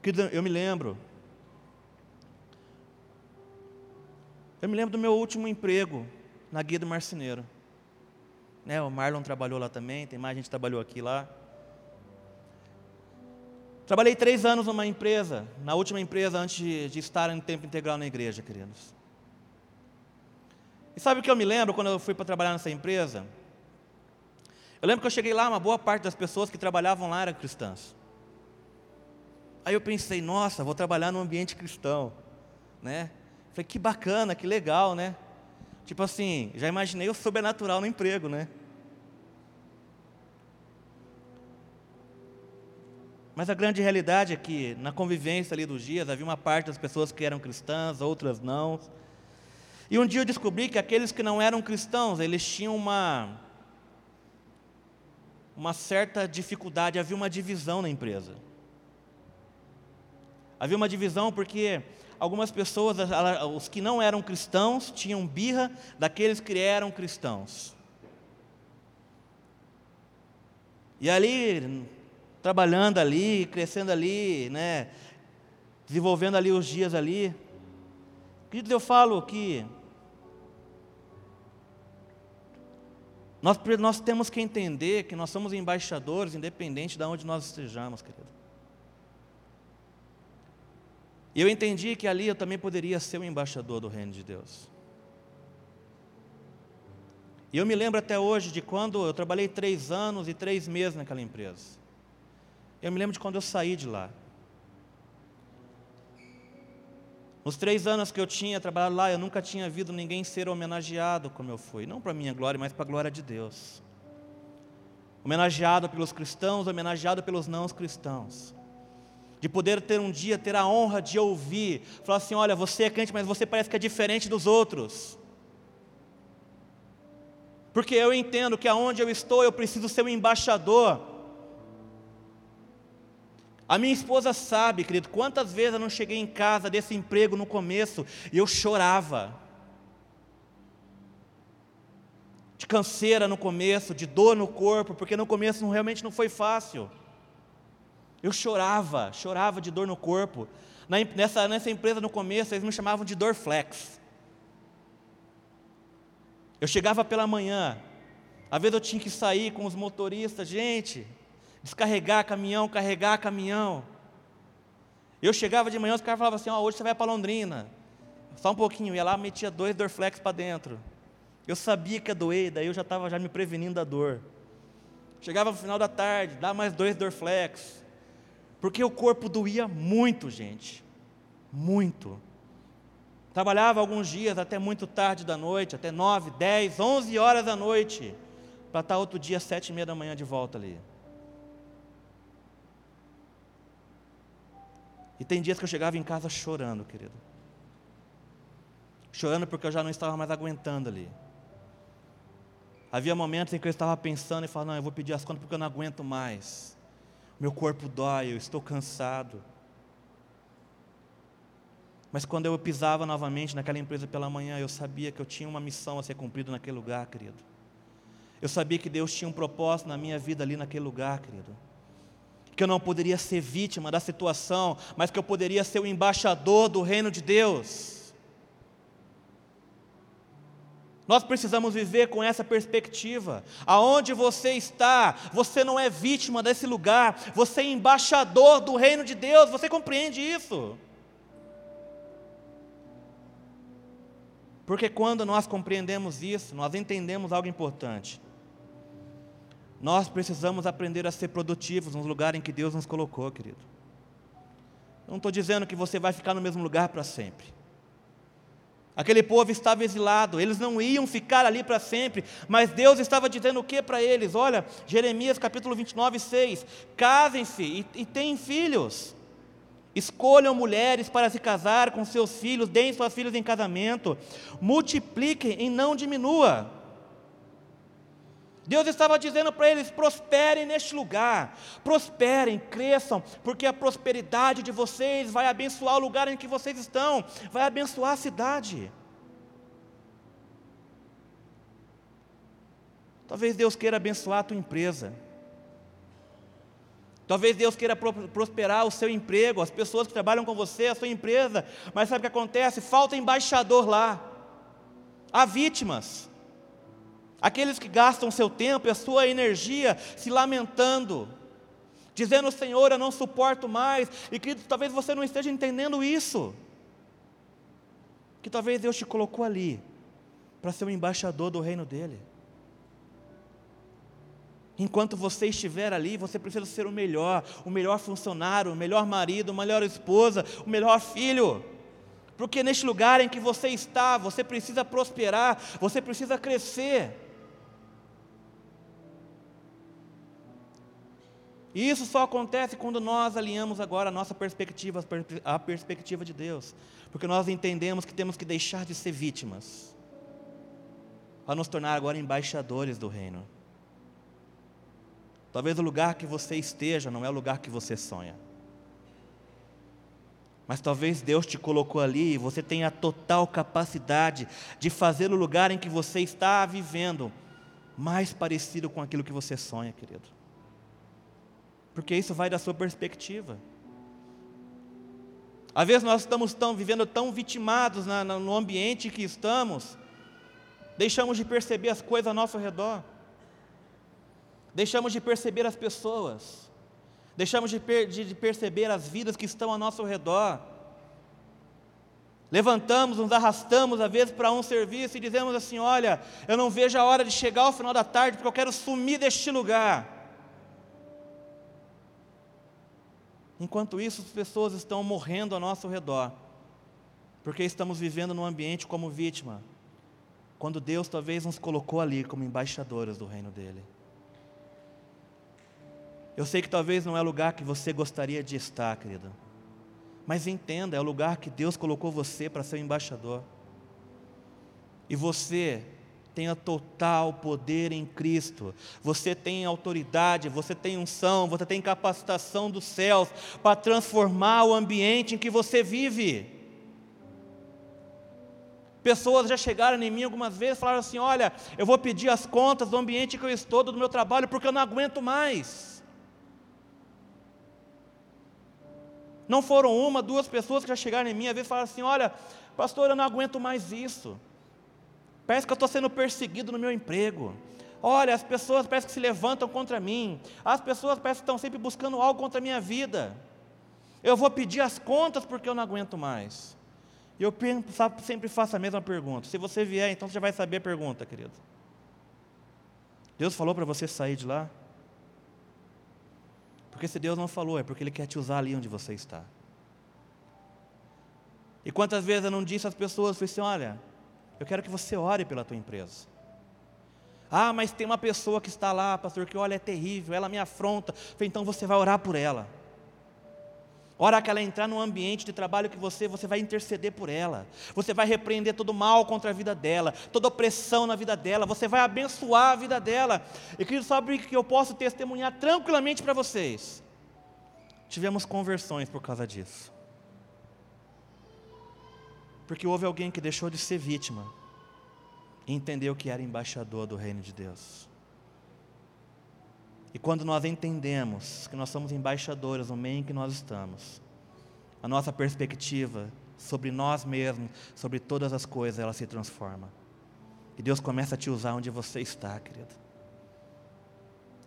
Querido, eu me lembro. Eu me lembro do meu último emprego na Guia do Marceneiro. Né, o Marlon trabalhou lá também, tem mais gente que trabalhou aqui lá. Trabalhei três anos numa empresa, na última empresa antes de, de estar em tempo integral na igreja, queridos. E sabe o que eu me lembro quando eu fui para trabalhar nessa empresa? Eu lembro que eu cheguei lá, uma boa parte das pessoas que trabalhavam lá eram cristãs. Aí eu pensei, nossa, vou trabalhar num ambiente cristão, né? Falei, que bacana, que legal, né? Tipo assim, já imaginei o sobrenatural no emprego, né? Mas a grande realidade é que na convivência ali dos dias havia uma parte das pessoas que eram cristãs, outras não. E um dia eu descobri que aqueles que não eram cristãos, eles tinham uma uma certa dificuldade, havia uma divisão na empresa. Havia uma divisão porque algumas pessoas, os que não eram cristãos, tinham birra daqueles que eram cristãos. E ali, trabalhando ali, crescendo ali, né, desenvolvendo ali os dias ali, Queridos, eu falo que nós, nós temos que entender que nós somos embaixadores, independente de onde nós estejamos, querido. E eu entendi que ali eu também poderia ser um embaixador do reino de Deus. E eu me lembro até hoje de quando eu trabalhei três anos e três meses naquela empresa. Eu me lembro de quando eu saí de lá. Nos três anos que eu tinha trabalhado lá, eu nunca tinha visto ninguém ser homenageado como eu fui. Não para minha glória, mas para a glória de Deus. Homenageado pelos cristãos, homenageado pelos não cristãos. De poder ter um dia, ter a honra de ouvir, falar assim: olha, você é crente, mas você parece que é diferente dos outros. Porque eu entendo que aonde eu estou, eu preciso ser um embaixador a minha esposa sabe, querido, quantas vezes eu não cheguei em casa desse emprego no começo e eu chorava. De canseira no começo, de dor no corpo, porque no começo realmente não foi fácil. Eu chorava, chorava de dor no corpo. Na, nessa, nessa empresa no começo, eles me chamavam de dor flex. Eu chegava pela manhã, às vezes eu tinha que sair com os motoristas, gente, descarregar caminhão, carregar caminhão. Eu chegava de manhã, os caras falavam assim: oh, hoje você vai para Londrina. Só um pouquinho, ia lá, metia dois Dorflex para dentro. Eu sabia que ia doer, daí eu já estava já me prevenindo da dor. Chegava no final da tarde, dá mais dois Dorflex. Porque o corpo doía muito, gente. Muito. Trabalhava alguns dias até muito tarde da noite, até nove, dez, onze horas da noite, para estar outro dia sete e meia da manhã de volta ali. E tem dias que eu chegava em casa chorando, querido. Chorando porque eu já não estava mais aguentando ali. Havia momentos em que eu estava pensando e falando, não, eu vou pedir as contas porque eu não aguento mais. Meu corpo dói, eu estou cansado. Mas quando eu pisava novamente naquela empresa pela manhã, eu sabia que eu tinha uma missão a ser cumprida naquele lugar, querido. Eu sabia que Deus tinha um propósito na minha vida ali naquele lugar, querido que eu não poderia ser vítima da situação, mas que eu poderia ser o embaixador do reino de Deus. Nós precisamos viver com essa perspectiva. Aonde você está, você não é vítima desse lugar, você é embaixador do reino de Deus. Você compreende isso? Porque quando nós compreendemos isso, nós entendemos algo importante. Nós precisamos aprender a ser produtivos no lugar em que Deus nos colocou, querido. Eu não estou dizendo que você vai ficar no mesmo lugar para sempre. Aquele povo estava exilado, eles não iam ficar ali para sempre, mas Deus estava dizendo o que para eles? Olha, Jeremias capítulo 29, 6: casem-se e, e tenham filhos, escolham mulheres para se casar com seus filhos, deem suas filhas em casamento, multipliquem e não diminua. Deus estava dizendo para eles: prosperem neste lugar, prosperem, cresçam, porque a prosperidade de vocês vai abençoar o lugar em que vocês estão, vai abençoar a cidade. Talvez Deus queira abençoar a tua empresa. Talvez Deus queira prosperar o seu emprego, as pessoas que trabalham com você, a sua empresa. Mas sabe o que acontece? Falta embaixador lá. Há vítimas. Aqueles que gastam seu tempo e a sua energia se lamentando, dizendo: Senhor, eu não suporto mais. E querido, talvez você não esteja entendendo isso. Que talvez Deus te colocou ali para ser o embaixador do reino dele. Enquanto você estiver ali, você precisa ser o melhor, o melhor funcionário, o melhor marido, a melhor esposa, o melhor filho. Porque neste lugar em que você está, você precisa prosperar, você precisa crescer. E isso só acontece quando nós alinhamos agora a nossa perspectiva à perspectiva de Deus. Porque nós entendemos que temos que deixar de ser vítimas para nos tornar agora embaixadores do reino. Talvez o lugar que você esteja não é o lugar que você sonha. Mas talvez Deus te colocou ali e você tenha a total capacidade de fazer o lugar em que você está vivendo mais parecido com aquilo que você sonha, querido porque isso vai da sua perspectiva. Às vezes nós estamos tão, vivendo tão vitimados na, no ambiente que estamos, deixamos de perceber as coisas ao nosso redor, deixamos de perceber as pessoas, deixamos de, per, de, de perceber as vidas que estão ao nosso redor. Levantamos, nos arrastamos às vezes para um serviço e dizemos assim: Olha, eu não vejo a hora de chegar ao final da tarde porque eu quero sumir deste lugar. Enquanto isso, as pessoas estão morrendo ao nosso redor, Porque estamos vivendo num ambiente como vítima, quando Deus talvez nos colocou ali como embaixadores do reino dele. Eu sei que talvez não é o lugar que você gostaria de estar, querida. Mas entenda, é o lugar que Deus colocou você para ser o embaixador. E você tem a total poder em Cristo. Você tem autoridade, você tem unção, você tem capacitação dos céus para transformar o ambiente em que você vive. Pessoas já chegaram em mim algumas vezes e falaram assim: Olha, eu vou pedir as contas do ambiente que eu estou, do meu trabalho, porque eu não aguento mais. Não foram uma, duas pessoas que já chegaram em mim, vezes falaram assim: Olha, pastor, eu não aguento mais isso. Parece que eu estou sendo perseguido no meu emprego. Olha, as pessoas parecem que se levantam contra mim. As pessoas parecem que estão sempre buscando algo contra a minha vida. Eu vou pedir as contas porque eu não aguento mais. E eu sempre faço a mesma pergunta. Se você vier, então você já vai saber a pergunta, querido. Deus falou para você sair de lá? Porque se Deus não falou, é porque Ele quer te usar ali onde você está. E quantas vezes eu não disse às pessoas, falei assim, olha, eu quero que você ore pela tua empresa. Ah, mas tem uma pessoa que está lá, pastor, que olha, é terrível, ela me afronta. Então você vai orar por ela. Hora que ela entrar no ambiente de trabalho que você, você vai interceder por ela. Você vai repreender todo mal contra a vida dela, toda opressão na vida dela, você vai abençoar a vida dela. E querido, sabe que eu posso testemunhar tranquilamente para vocês. Tivemos conversões por causa disso. Porque houve alguém que deixou de ser vítima e entendeu que era embaixador do reino de Deus. E quando nós entendemos que nós somos embaixadores no meio em que nós estamos, a nossa perspectiva sobre nós mesmos, sobre todas as coisas, ela se transforma. E Deus começa a te usar onde você está, querido.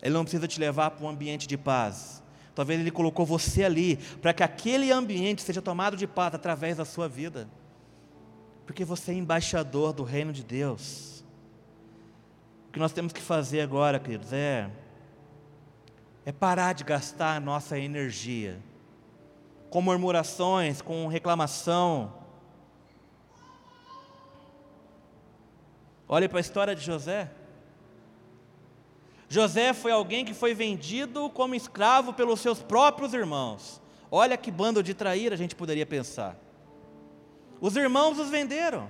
Ele não precisa te levar para um ambiente de paz. Talvez Ele colocou você ali para que aquele ambiente seja tomado de paz através da sua vida. Porque você é embaixador do reino de Deus. O que nós temos que fazer agora, queridos, é é parar de gastar a nossa energia com murmurações, com reclamação. Olhe para a história de José. José foi alguém que foi vendido como escravo pelos seus próprios irmãos. Olha que bando de trair a gente poderia pensar. Os irmãos os venderam.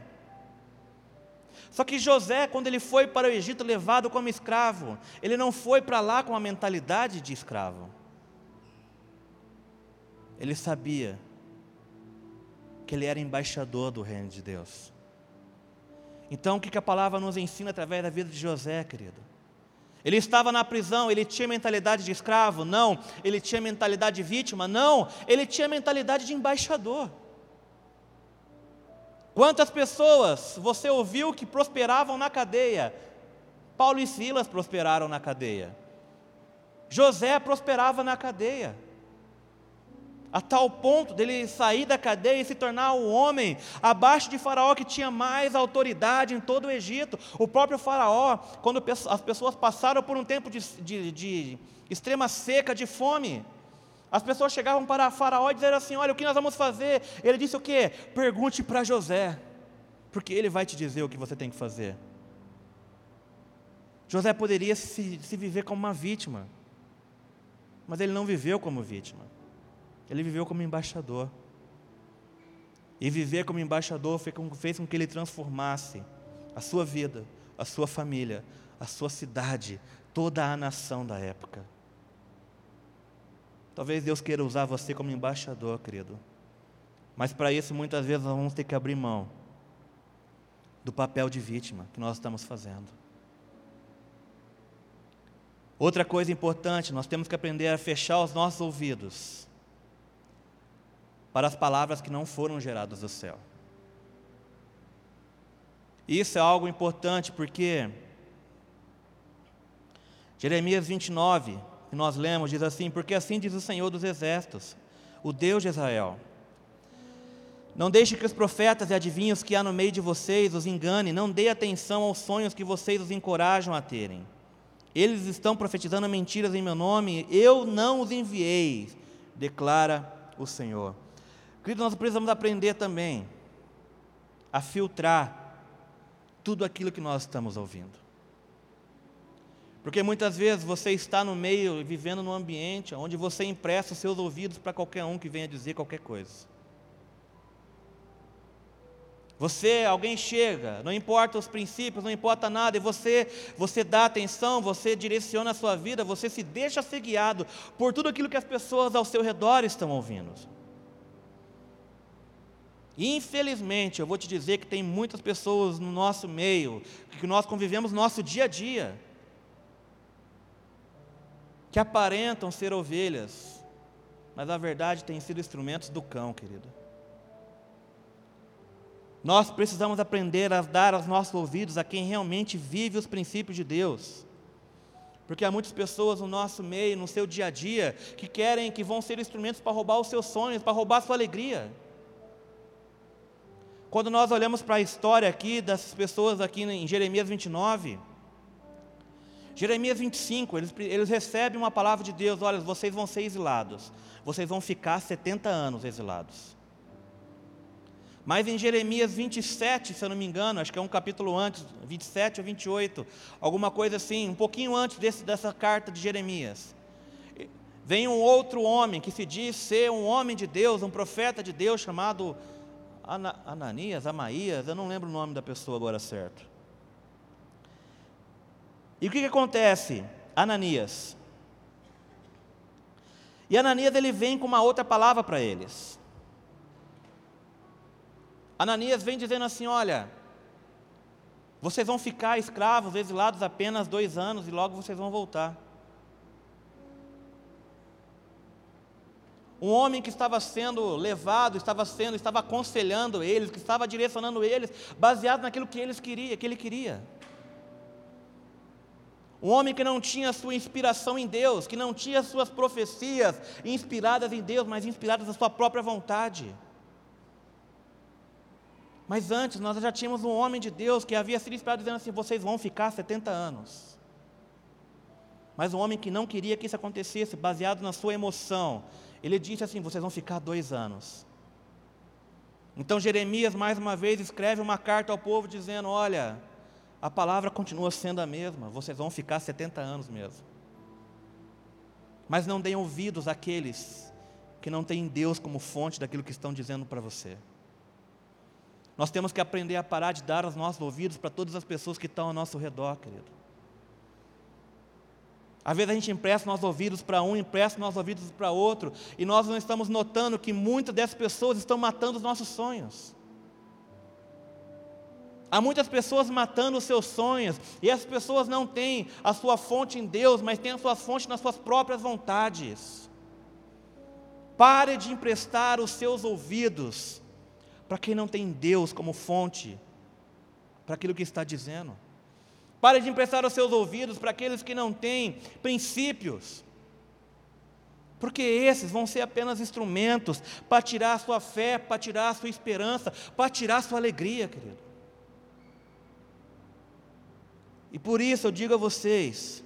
Só que José, quando ele foi para o Egito levado como escravo, ele não foi para lá com a mentalidade de escravo. Ele sabia que ele era embaixador do reino de Deus. Então, o que a palavra nos ensina através da vida de José, querido? Ele estava na prisão, ele tinha mentalidade de escravo? Não. Ele tinha mentalidade de vítima? Não. Ele tinha mentalidade de embaixador. Quantas pessoas você ouviu que prosperavam na cadeia? Paulo e Silas prosperaram na cadeia. José prosperava na cadeia. A tal ponto dele sair da cadeia e se tornar o homem abaixo de Faraó que tinha mais autoridade em todo o Egito. O próprio Faraó, quando as pessoas passaram por um tempo de, de, de extrema seca, de fome, as pessoas chegavam para Faraó e diziam assim: Olha, o que nós vamos fazer? Ele disse o quê? Pergunte para José, porque ele vai te dizer o que você tem que fazer. José poderia se, se viver como uma vítima, mas ele não viveu como vítima, ele viveu como embaixador. E viver como embaixador fez com que ele transformasse a sua vida, a sua família, a sua cidade, toda a nação da época. Talvez Deus queira usar você como embaixador, querido. Mas para isso, muitas vezes, nós vamos ter que abrir mão do papel de vítima que nós estamos fazendo. Outra coisa importante, nós temos que aprender a fechar os nossos ouvidos para as palavras que não foram geradas do céu. Isso é algo importante porque Jeremias 29, que nós lemos, diz assim: Porque assim diz o Senhor dos Exércitos, o Deus de Israel. Não deixe que os profetas e adivinhos que há no meio de vocês os engane, não dê atenção aos sonhos que vocês os encorajam a terem. Eles estão profetizando mentiras em meu nome, eu não os enviei, declara o Senhor. Querido, nós precisamos aprender também a filtrar tudo aquilo que nós estamos ouvindo. Porque muitas vezes você está no meio, vivendo num ambiente onde você empresta os seus ouvidos para qualquer um que venha dizer qualquer coisa. Você, alguém chega, não importa os princípios, não importa nada, e você, você dá atenção, você direciona a sua vida, você se deixa ser guiado por tudo aquilo que as pessoas ao seu redor estão ouvindo. Infelizmente, eu vou te dizer que tem muitas pessoas no nosso meio, que nós convivemos no nosso dia a dia, que aparentam ser ovelhas, mas na verdade têm sido instrumentos do cão, querido. Nós precisamos aprender a dar aos nossos ouvidos a quem realmente vive os princípios de Deus. Porque há muitas pessoas no nosso meio, no seu dia a dia, que querem, que vão ser instrumentos para roubar os seus sonhos, para roubar a sua alegria. Quando nós olhamos para a história aqui dessas pessoas aqui em Jeremias 29, Jeremias 25, eles, eles recebem uma palavra de Deus: olha, vocês vão ser exilados, vocês vão ficar 70 anos exilados. Mas em Jeremias 27, se eu não me engano, acho que é um capítulo antes, 27 ou 28, alguma coisa assim, um pouquinho antes desse, dessa carta de Jeremias. Vem um outro homem que se diz ser um homem de Deus, um profeta de Deus, chamado Ananias, Amaías, eu não lembro o nome da pessoa agora certo. E o que, que acontece? Ananias. E Ananias ele vem com uma outra palavra para eles. Ananias vem dizendo assim: olha, vocês vão ficar escravos, exilados apenas dois anos e logo vocês vão voltar. Um homem que estava sendo levado, estava sendo, estava aconselhando eles, que estava direcionando eles, baseado naquilo que eles queria, que ele queria. Um homem que não tinha sua inspiração em Deus, que não tinha suas profecias inspiradas em Deus, mas inspiradas na sua própria vontade. Mas antes nós já tínhamos um homem de Deus que havia sido inspirado dizendo assim: vocês vão ficar 70 anos. Mas um homem que não queria que isso acontecesse, baseado na sua emoção, ele disse assim: vocês vão ficar dois anos. Então Jeremias, mais uma vez, escreve uma carta ao povo dizendo: olha, a palavra continua sendo a mesma, vocês vão ficar 70 anos mesmo. Mas não deem ouvidos àqueles que não têm Deus como fonte daquilo que estão dizendo para você. Nós temos que aprender a parar de dar os nossos ouvidos para todas as pessoas que estão ao nosso redor, querido. Às vezes a gente empresta nossos ouvidos para um, empresta nossos ouvidos para outro, e nós não estamos notando que muitas dessas pessoas estão matando os nossos sonhos. Há muitas pessoas matando os seus sonhos, e essas pessoas não têm a sua fonte em Deus, mas têm a sua fonte nas suas próprias vontades. Pare de emprestar os seus ouvidos para quem não tem Deus como fonte para aquilo que está dizendo. Pare de emprestar os seus ouvidos para aqueles que não têm princípios. Porque esses vão ser apenas instrumentos para tirar a sua fé, para tirar a sua esperança, para tirar a sua alegria, querido. E por isso eu digo a vocês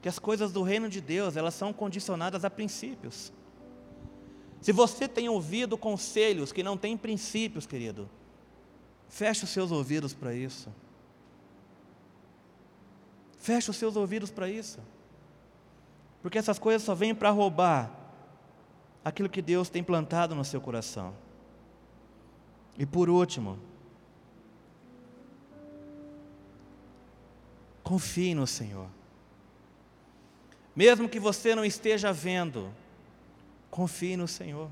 que as coisas do reino de Deus, elas são condicionadas a princípios. Se você tem ouvido conselhos que não têm princípios, querido, feche os seus ouvidos para isso. Feche os seus ouvidos para isso. Porque essas coisas só vêm para roubar aquilo que Deus tem plantado no seu coração. E por último, confie no Senhor. Mesmo que você não esteja vendo, Confie no Senhor.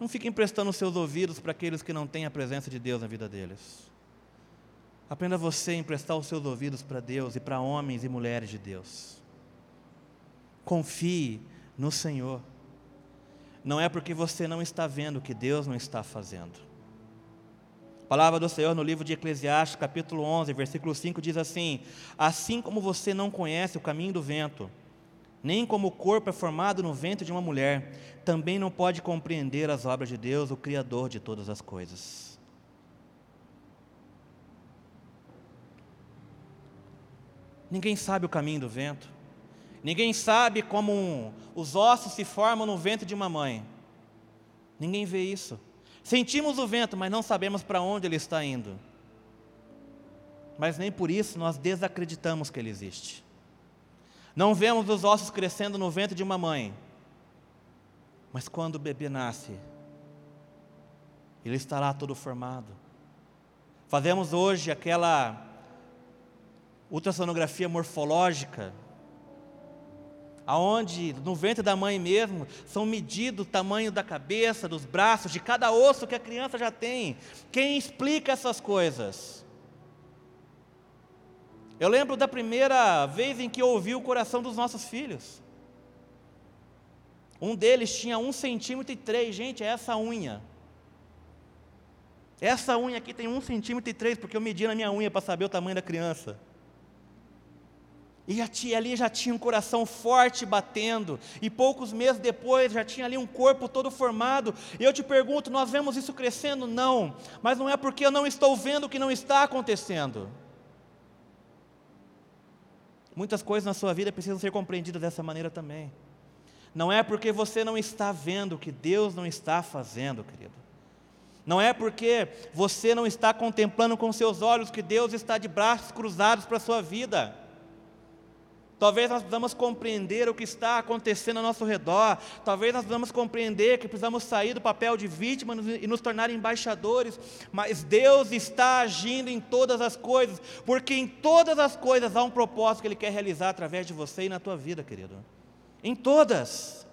Não fique emprestando seus ouvidos para aqueles que não têm a presença de Deus na vida deles. Aprenda você a emprestar os seus ouvidos para Deus e para homens e mulheres de Deus. Confie no Senhor. Não é porque você não está vendo que Deus não está fazendo. Palavra do Senhor no livro de Eclesiastes, capítulo 11, versículo 5 diz assim: Assim como você não conhece o caminho do vento, nem como o corpo é formado no ventre de uma mulher, também não pode compreender as obras de Deus, o Criador de todas as coisas. Ninguém sabe o caminho do vento, ninguém sabe como os ossos se formam no ventre de uma mãe. Ninguém vê isso. Sentimos o vento, mas não sabemos para onde ele está indo. Mas nem por isso nós desacreditamos que ele existe. Não vemos os ossos crescendo no ventre de uma mãe, mas quando o bebê nasce, ele está lá todo formado. Fazemos hoje aquela ultrassonografia morfológica, aonde no ventre da mãe mesmo são medidos o tamanho da cabeça, dos braços, de cada osso que a criança já tem. Quem explica essas coisas? Eu lembro da primeira vez em que eu ouvi o coração dos nossos filhos. Um deles tinha um centímetro e três, gente, é essa unha. Essa unha aqui tem um centímetro e três, porque eu medi na minha unha para saber o tamanho da criança. E a tia ali já tinha um coração forte batendo, e poucos meses depois já tinha ali um corpo todo formado. E eu te pergunto: nós vemos isso crescendo? Não, mas não é porque eu não estou vendo o que não está acontecendo. Muitas coisas na sua vida precisam ser compreendidas dessa maneira também. Não é porque você não está vendo que Deus não está fazendo, querido. Não é porque você não está contemplando com seus olhos que Deus está de braços cruzados para a sua vida. Talvez nós precisamos compreender o que está acontecendo ao nosso redor. Talvez nós precisamos compreender que precisamos sair do papel de vítima e nos tornar embaixadores. Mas Deus está agindo em todas as coisas, porque em todas as coisas há um propósito que Ele quer realizar através de você e na tua vida, querido. Em todas.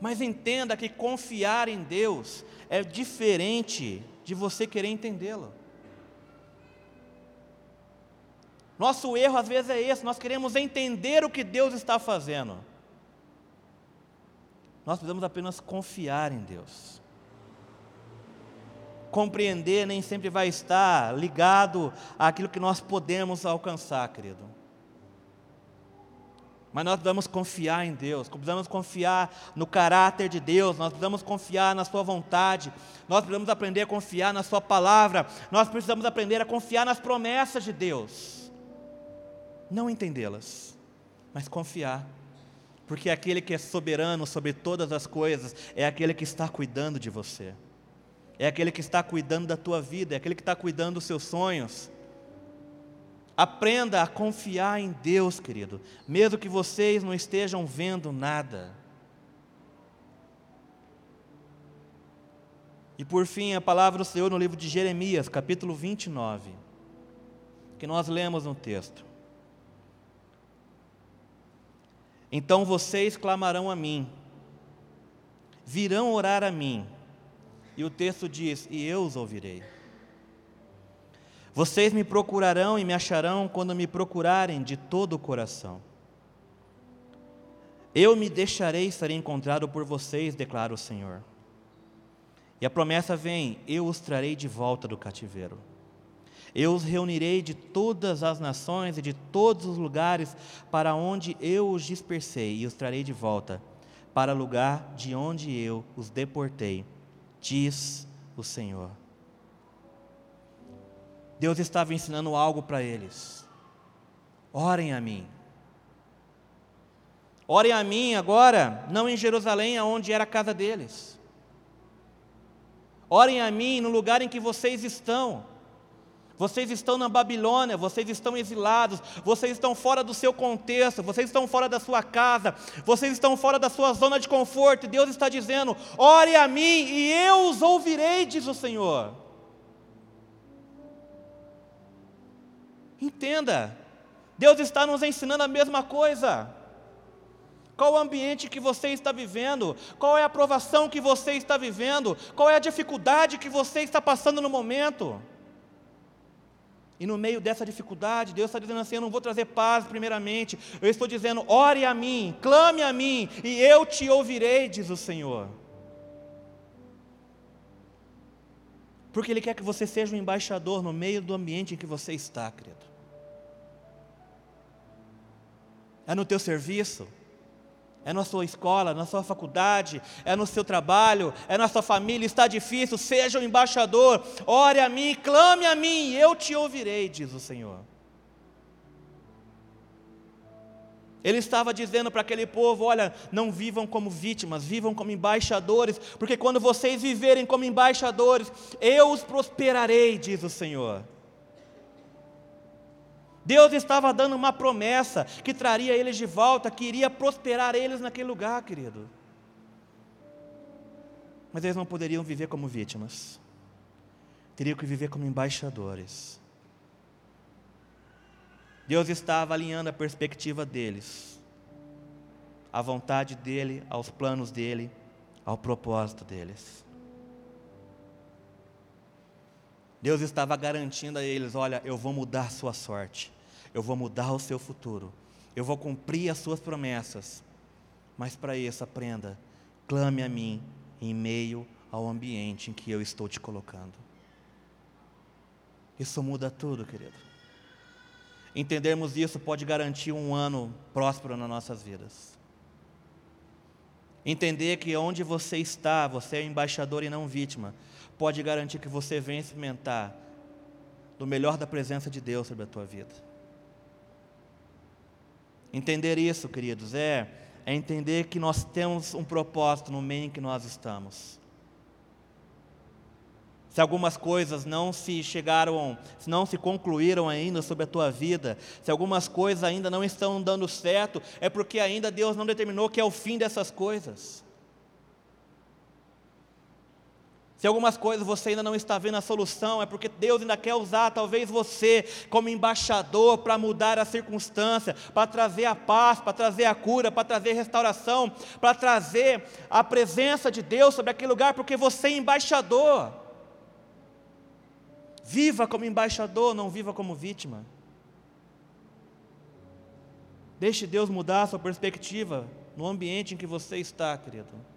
Mas entenda que confiar em Deus é diferente de você querer entendê-lo. Nosso erro às vezes é esse, nós queremos entender o que Deus está fazendo. Nós precisamos apenas confiar em Deus. Compreender nem sempre vai estar ligado àquilo que nós podemos alcançar, querido. Mas nós precisamos confiar em Deus, precisamos confiar no caráter de Deus, nós precisamos confiar na Sua vontade, nós precisamos aprender a confiar na Sua palavra, nós precisamos aprender a confiar nas promessas de Deus não entendê-las, mas confiar, porque aquele que é soberano sobre todas as coisas é aquele que está cuidando de você, é aquele que está cuidando da tua vida, é aquele que está cuidando dos seus sonhos. Aprenda a confiar em Deus, querido, mesmo que vocês não estejam vendo nada. E por fim, a palavra do Senhor no livro de Jeremias, capítulo 29, que nós lemos no texto. Então vocês clamarão a mim, virão orar a mim, e o texto diz: E eu os ouvirei. Vocês me procurarão e me acharão quando me procurarem de todo o coração. Eu me deixarei ser encontrado por vocês, declara o Senhor. E a promessa vem: eu os trarei de volta do cativeiro. Eu os reunirei de todas as nações e de todos os lugares para onde eu os dispersei e os trarei de volta para o lugar de onde eu os deportei, diz o Senhor. Deus estava ensinando algo para eles. Orem a mim. Orem a mim agora, não em Jerusalém, aonde era a casa deles. Orem a mim no lugar em que vocês estão. Vocês estão na Babilônia, vocês estão exilados, vocês estão fora do seu contexto, vocês estão fora da sua casa, vocês estão fora da sua zona de conforto, e Deus está dizendo: ore a mim e eu os ouvirei, diz o Senhor. Entenda, Deus está nos ensinando a mesma coisa. Qual o ambiente que você está vivendo? Qual é a aprovação que você está vivendo? Qual é a dificuldade que você está passando no momento? E no meio dessa dificuldade, Deus está dizendo assim: Eu não vou trazer paz primeiramente, eu estou dizendo, ore a mim, clame a mim, e eu te ouvirei, diz o Senhor. Porque Ele quer que você seja um embaixador no meio do ambiente em que você está, querido. É no teu serviço, é na sua escola, na sua faculdade, é no seu trabalho, é na sua família, está difícil, seja o um embaixador, ore a mim, clame a mim, eu te ouvirei, diz o Senhor. Ele estava dizendo para aquele povo: olha, não vivam como vítimas, vivam como embaixadores, porque quando vocês viverem como embaixadores, eu os prosperarei, diz o Senhor. Deus estava dando uma promessa que traria eles de volta, que iria prosperar eles naquele lugar, querido. Mas eles não poderiam viver como vítimas, teriam que viver como embaixadores. Deus estava alinhando a perspectiva deles, à vontade dEle, aos planos dEle, ao propósito deles. Deus estava garantindo a eles: olha, eu vou mudar a sua sorte eu vou mudar o seu futuro, eu vou cumprir as suas promessas. Mas para isso, aprenda, clame a mim em meio ao ambiente em que eu estou te colocando. Isso muda tudo, querido. Entendermos isso pode garantir um ano próspero nas nossas vidas. Entender que onde você está, você é embaixador e não vítima, pode garantir que você venha experimentar do melhor da presença de Deus sobre a tua vida. Entender isso, queridos, é, é entender que nós temos um propósito no meio em que nós estamos. Se algumas coisas não se chegaram, se não se concluíram ainda sobre a tua vida, se algumas coisas ainda não estão dando certo, é porque ainda Deus não determinou que é o fim dessas coisas. Se algumas coisas você ainda não está vendo a solução, é porque Deus ainda quer usar talvez você como embaixador para mudar a circunstância, para trazer a paz, para trazer a cura, para trazer restauração, para trazer a presença de Deus sobre aquele lugar, porque você é embaixador. Viva como embaixador, não viva como vítima. Deixe Deus mudar a sua perspectiva no ambiente em que você está, querido.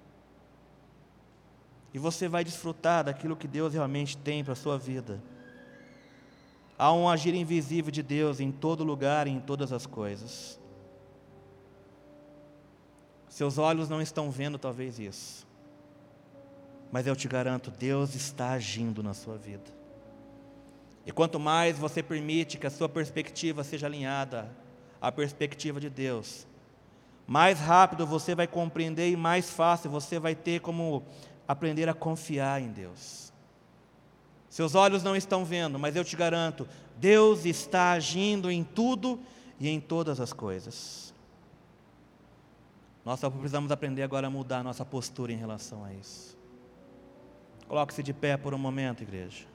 E você vai desfrutar daquilo que Deus realmente tem para a sua vida. Há um agir invisível de Deus em todo lugar e em todas as coisas. Seus olhos não estão vendo talvez isso. Mas eu te garanto, Deus está agindo na sua vida. E quanto mais você permite que a sua perspectiva seja alinhada à perspectiva de Deus, mais rápido você vai compreender e mais fácil você vai ter como aprender a confiar em Deus. Seus olhos não estão vendo, mas eu te garanto, Deus está agindo em tudo e em todas as coisas. Nós só precisamos aprender agora a mudar a nossa postura em relação a isso. Coloque-se de pé por um momento, igreja.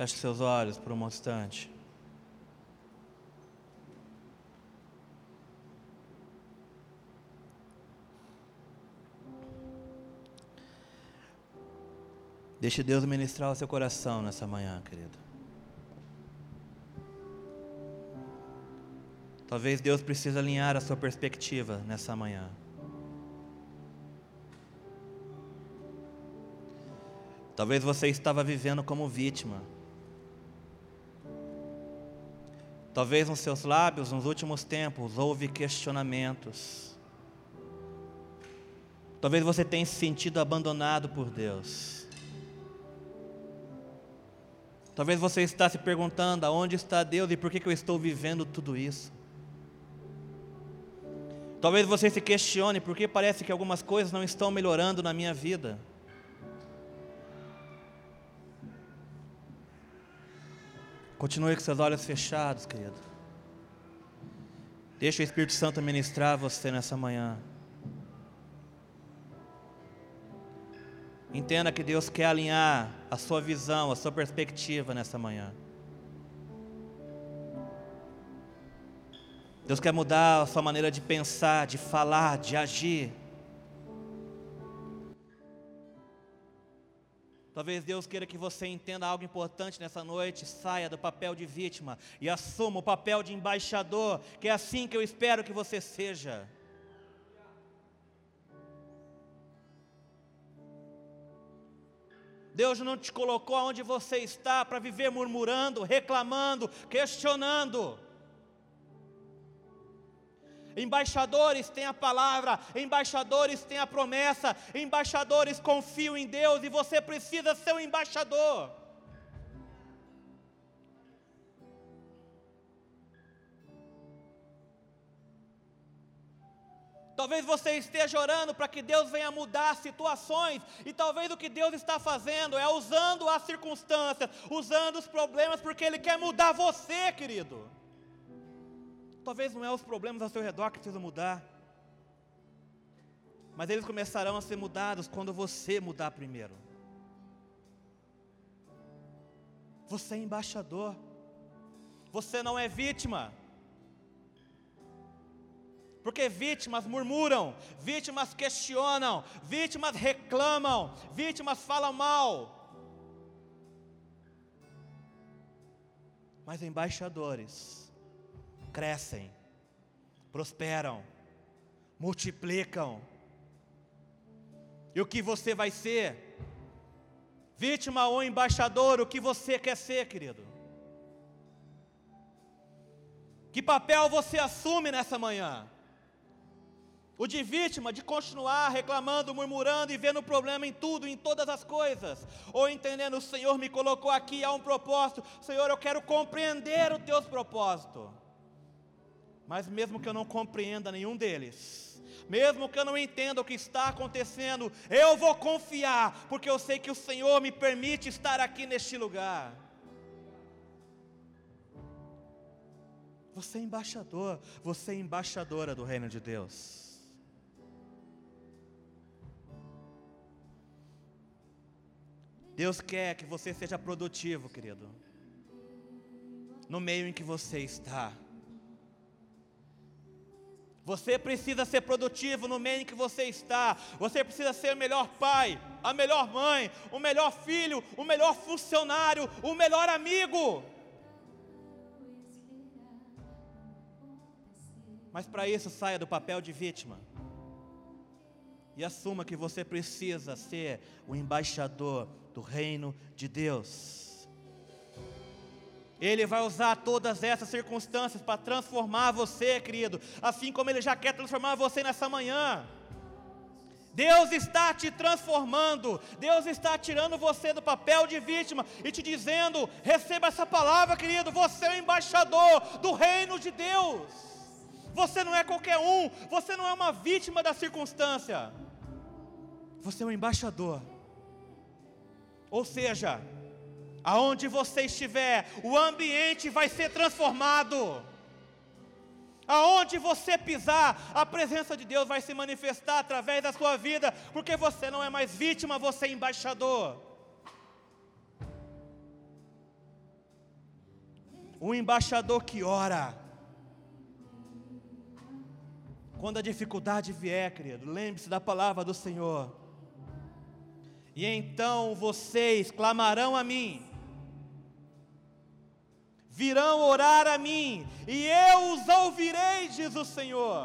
Feche seus olhos por um instante. Deixe Deus ministrar o seu coração nessa manhã, querido. Talvez Deus precise alinhar a sua perspectiva nessa manhã. Talvez você estava vivendo como vítima. Talvez nos seus lábios, nos últimos tempos, houve questionamentos. Talvez você tenha se sentido abandonado por Deus. Talvez você está se perguntando aonde está Deus e por que, que eu estou vivendo tudo isso. Talvez você se questione por que parece que algumas coisas não estão melhorando na minha vida. Continue com seus olhos fechados, querido. Deixa o Espírito Santo ministrar você nessa manhã. Entenda que Deus quer alinhar a sua visão, a sua perspectiva nessa manhã. Deus quer mudar a sua maneira de pensar, de falar, de agir. Talvez Deus queira que você entenda algo importante nessa noite, saia do papel de vítima e assuma o papel de embaixador, que é assim que eu espero que você seja. Deus não te colocou onde você está para viver murmurando, reclamando, questionando. Embaixadores têm a palavra, embaixadores têm a promessa, embaixadores confiam em Deus e você precisa ser um embaixador. Talvez você esteja orando para que Deus venha mudar situações, e talvez o que Deus está fazendo é usando as circunstâncias, usando os problemas, porque Ele quer mudar você, querido. Talvez não é os problemas ao seu redor que precisam mudar, mas eles começarão a ser mudados quando você mudar primeiro. Você é embaixador, você não é vítima. Porque vítimas murmuram, vítimas questionam, vítimas reclamam, vítimas falam mal. Mas embaixadores crescem, prosperam, multiplicam. E o que você vai ser? Vítima ou embaixador, o que você quer ser, querido? Que papel você assume nessa manhã? O de vítima, de continuar reclamando, murmurando e vendo problema em tudo, em todas as coisas. Ou entendendo, o Senhor me colocou aqui, há um propósito. Senhor, eu quero compreender os teus propósitos. Mas mesmo que eu não compreenda nenhum deles, mesmo que eu não entenda o que está acontecendo, eu vou confiar, porque eu sei que o Senhor me permite estar aqui neste lugar. Você é embaixador, você é embaixadora do reino de Deus. Deus quer que você seja produtivo, querido, no meio em que você está. Você precisa ser produtivo no meio em que você está. Você precisa ser o melhor pai, a melhor mãe, o melhor filho, o melhor funcionário, o melhor amigo. Mas para isso, saia do papel de vítima. E assuma que você precisa ser o embaixador do reino de Deus. Ele vai usar todas essas circunstâncias para transformar você, querido, assim como Ele já quer transformar você nessa manhã. Deus está te transformando, Deus está tirando você do papel de vítima e te dizendo: receba essa palavra, querido, você é o embaixador do reino de Deus. Você não é qualquer um, você não é uma vítima da circunstância, você é um embaixador ou seja, aonde você estiver, o ambiente vai ser transformado. Aonde você pisar, a presença de Deus vai se manifestar através da sua vida, porque você não é mais vítima, você é embaixador. Um embaixador que ora. Quando a dificuldade vier, querido, lembre-se da palavra do Senhor. E então vocês clamarão a mim, virão orar a mim, e eu os ouvirei, diz o Senhor.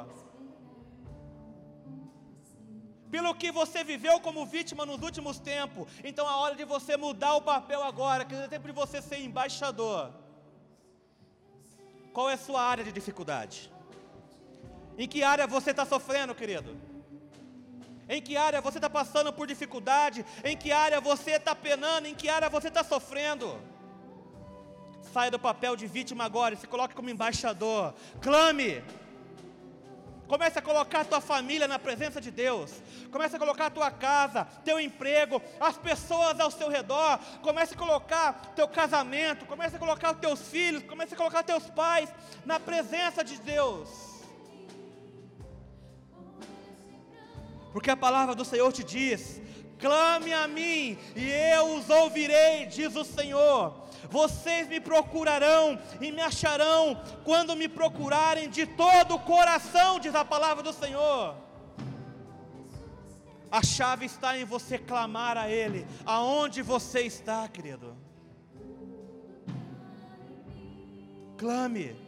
Pelo que você viveu como vítima nos últimos tempos, então é hora de você mudar o papel agora, que é tempo de você ser embaixador. Qual é a sua área de dificuldade? Em que área você está sofrendo, querido? Em que área você está passando por dificuldade? Em que área você está penando? Em que área você está sofrendo? Saia do papel de vítima agora e se coloque como embaixador. Clame. Comece a colocar a tua família na presença de Deus. Comece a colocar a tua casa, teu emprego, as pessoas ao seu redor. Comece a colocar teu casamento. Comece a colocar os teus filhos. Comece a colocar teus pais na presença de Deus. porque a palavra do Senhor te diz: clame a mim e eu os ouvirei, diz o Senhor. Vocês me procurarão e me acharão quando me procurarem de todo o coração, diz a palavra do Senhor. A chave está em você clamar a Ele, aonde você está, querido. Clame.